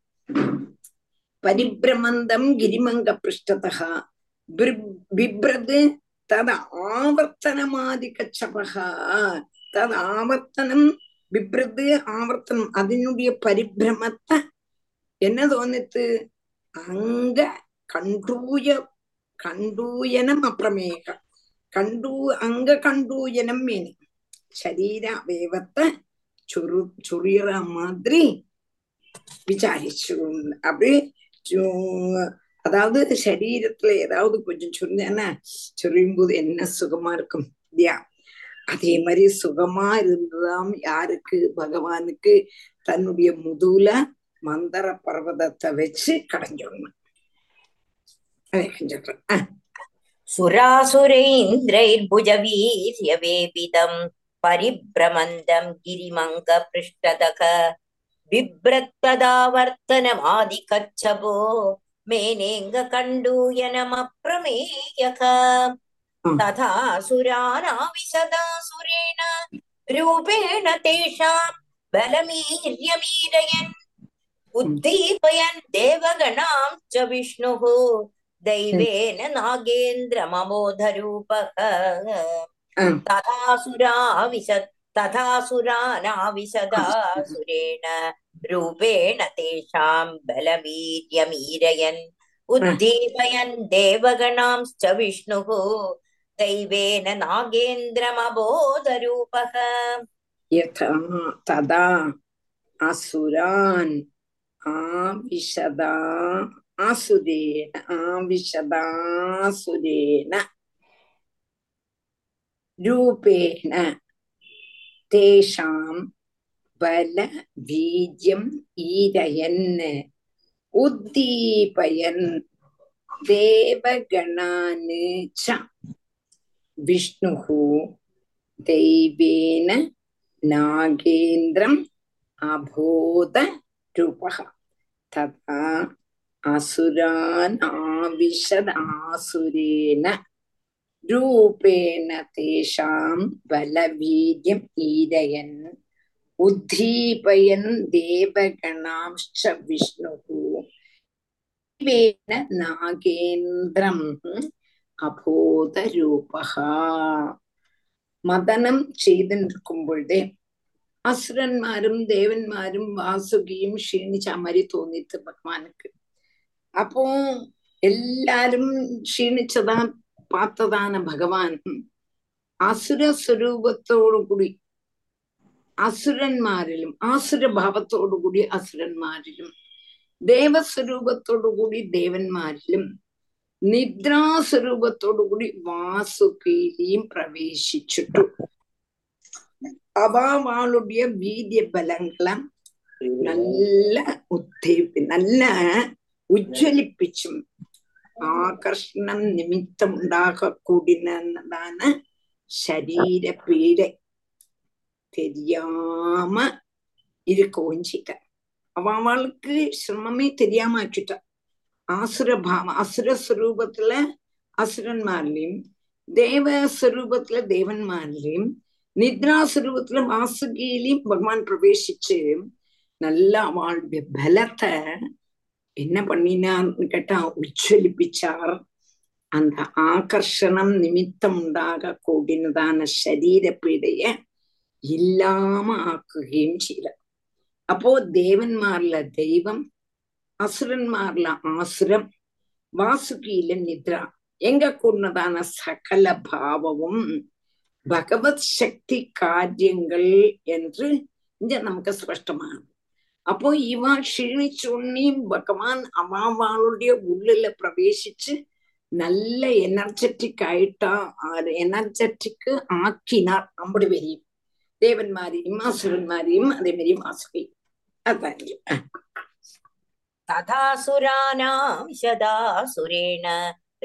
பரிபிரமந்தம் கிரிமங்க பிருஷ்டதா பிப்ரது தது ஆவர்த்தனமாதிகச்சபகா தது ஆவர்த்தனம் பிப்ரது ஆவர்த்தனம் அதனுடைய பரிபிரமத்தை என்ன தோணித்து அங்க கண்டூய கண்டூயனம் அப்பிரமேக கண்டூ அங்க கண்டூயனம் மேனி ശരീര അവയവത്തെ ചൊറു ചൊറിയറ மாதிரி விசாரிச்சு அப்படி சு- அதாவது சரீரத்துல ஏதாவது கொஞ்சம் சொன்னா சொரியும் போது என்ன சுகமா இருக்கும் இல்லையா அதே மாதிரி சுகமா இருந்ததாம் யாருக்கு? பகவானுக்கு தன்னுடைய முதுல மந்தர பர்வதத்தை வச்சு கடைஞ்சோடணும் சுராசுரைந்திரைர்புஜவீரியவேபிதம் பரிபிரமந்தம் கிரிமங்க பிருஷ்டதக விப்ரத்ததாவர்த்தனமாதி கச்சபோ மேனேங்க கண்டூயனமப்ரமேயக. तथा सुरानाविशदासुरेण रूपेण तेषाम् बलमीर्यमीरयन् उद्दीपयन् देवगणां च विष्णुः। दैवेन नागेन्द्रमबोधरूपः ஆஹ் तथासुराविशत् तथासुरानाविशदासुरेण रूपेण तेषां बलवीर्यमीरयन् उद्दीपयन् देवगणांश्च विष्णुः। दैवेन नागेन्द्रमबोधरूपः यथा तदा असुरान् आविशदा आसुरेण आविशदासुरेण रूपेण तेषां बलवीर्यम् ईरयन् उद्दीपयन् देवगणान् च विष्णुः दैवेन नागेन्द्रम् अबोध रूपः तथा असुरान् आविशद आसुरेण रूपेण तेषां बलवीर्यम् ईरयन् उद्दीपयन् देवगणांश्च विष्णुः ദേവേന നാഗേന്ദ്രം അബോധരൂപ മദനം ചെയ്തിരിക്കുമ്പോഴേ അസുരന്മാരും ദേവന്മാരും വാസുകിയും ക്ഷീണിച്ച മാതിരി തോന്നിത്ത് ഭഗവാനുക്ക് அப்போ எல்லாரும் ക്ഷീണിച്ചതാ பார்த்ததான பகவான் அசுர സ്വരൂപത്തോടു കൂടി അസുരന്മാരിലും ആസുര ഭാവത്തോടു കൂടി അസുരന്മാരിലും ദേവസ്വരൂപത്തോടു കൂടി ദേവന്മാരിലും നിദ്രാസ്വരൂപത്തോടു കൂടി വാസുകീയും പ്രവേശിച്ചിട്ടു അവ വാളുടിയ വീര്യ ബലങ്ങളെ നല്ല ഉത്തേപ്പി നല്ല ഉജ്ജ്വലിപ്പിച്ചും ആകർഷണം നിമിത്തമുണ്ടാകൂടിനതാണ് ശരീരപീഡ தெரியாம இருக்கவும் செய்த அவ அவளுக்கு சிரமமே தெரியாம ஆக்கிட்டா ஆசுர அசுரஸ்வரூபத்துல அசுர அசுரன்மார்லயும் தேவ ஸ்வரூபத்துல தேவன்மார்லயும் நித்ரா ஸ்வரூபத்துல வாசுகியிலையும் பகவான் பிரவேசிச்சு நல்லா அவளுடைய பலத்தை என்ன பண்ணினான்னு கேட்டா உச்சலிப்பிச்சார் அந்த ஆகர்ஷணம் நிமித்தம் உண்டாக கூடினதான சரீர பீடைய இல்லாம ஆக்குகையும் செய்யல அப்போ தேவன்மார்ல தெய்வம் அசுரன்மார்ல ஆசுரம் வாசுகியில நித்ரா. எங்க கூடதான சகல பாவமும் பகவத் சக்தி காரியங்கள் என்று இங்க நமக்கு ஸ்பஷ்டமானது. அப்போ இவ க்ஷீணிச்சொன்னி பகவான் அவாவாளுடைய உள்ளுல பிரவேசிச்சு நல்ல எனர்ஜெட்டிக் ஆயிட்டா எனர்ஜெட்டிக் ஆக்கினார் அப்படி வரையும் தேவன்மாரியும் அசுரன்மாரியும் அதே மாதிரி வாசுகி. तथासुराणां शदा सुरेण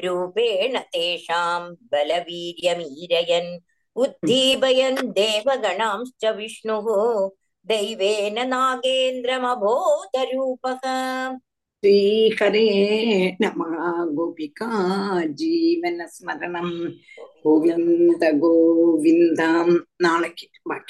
रूपेण तेषां बलवीर्यमीरयन् उद्दीपयन् देवगणांश्च विष्णुः दैवेन नागेन्द्रमबोधरूपः श्रीहरे नमः गोपिका जीवनस्मरणं गोविन्द गोविन्दां नाणकि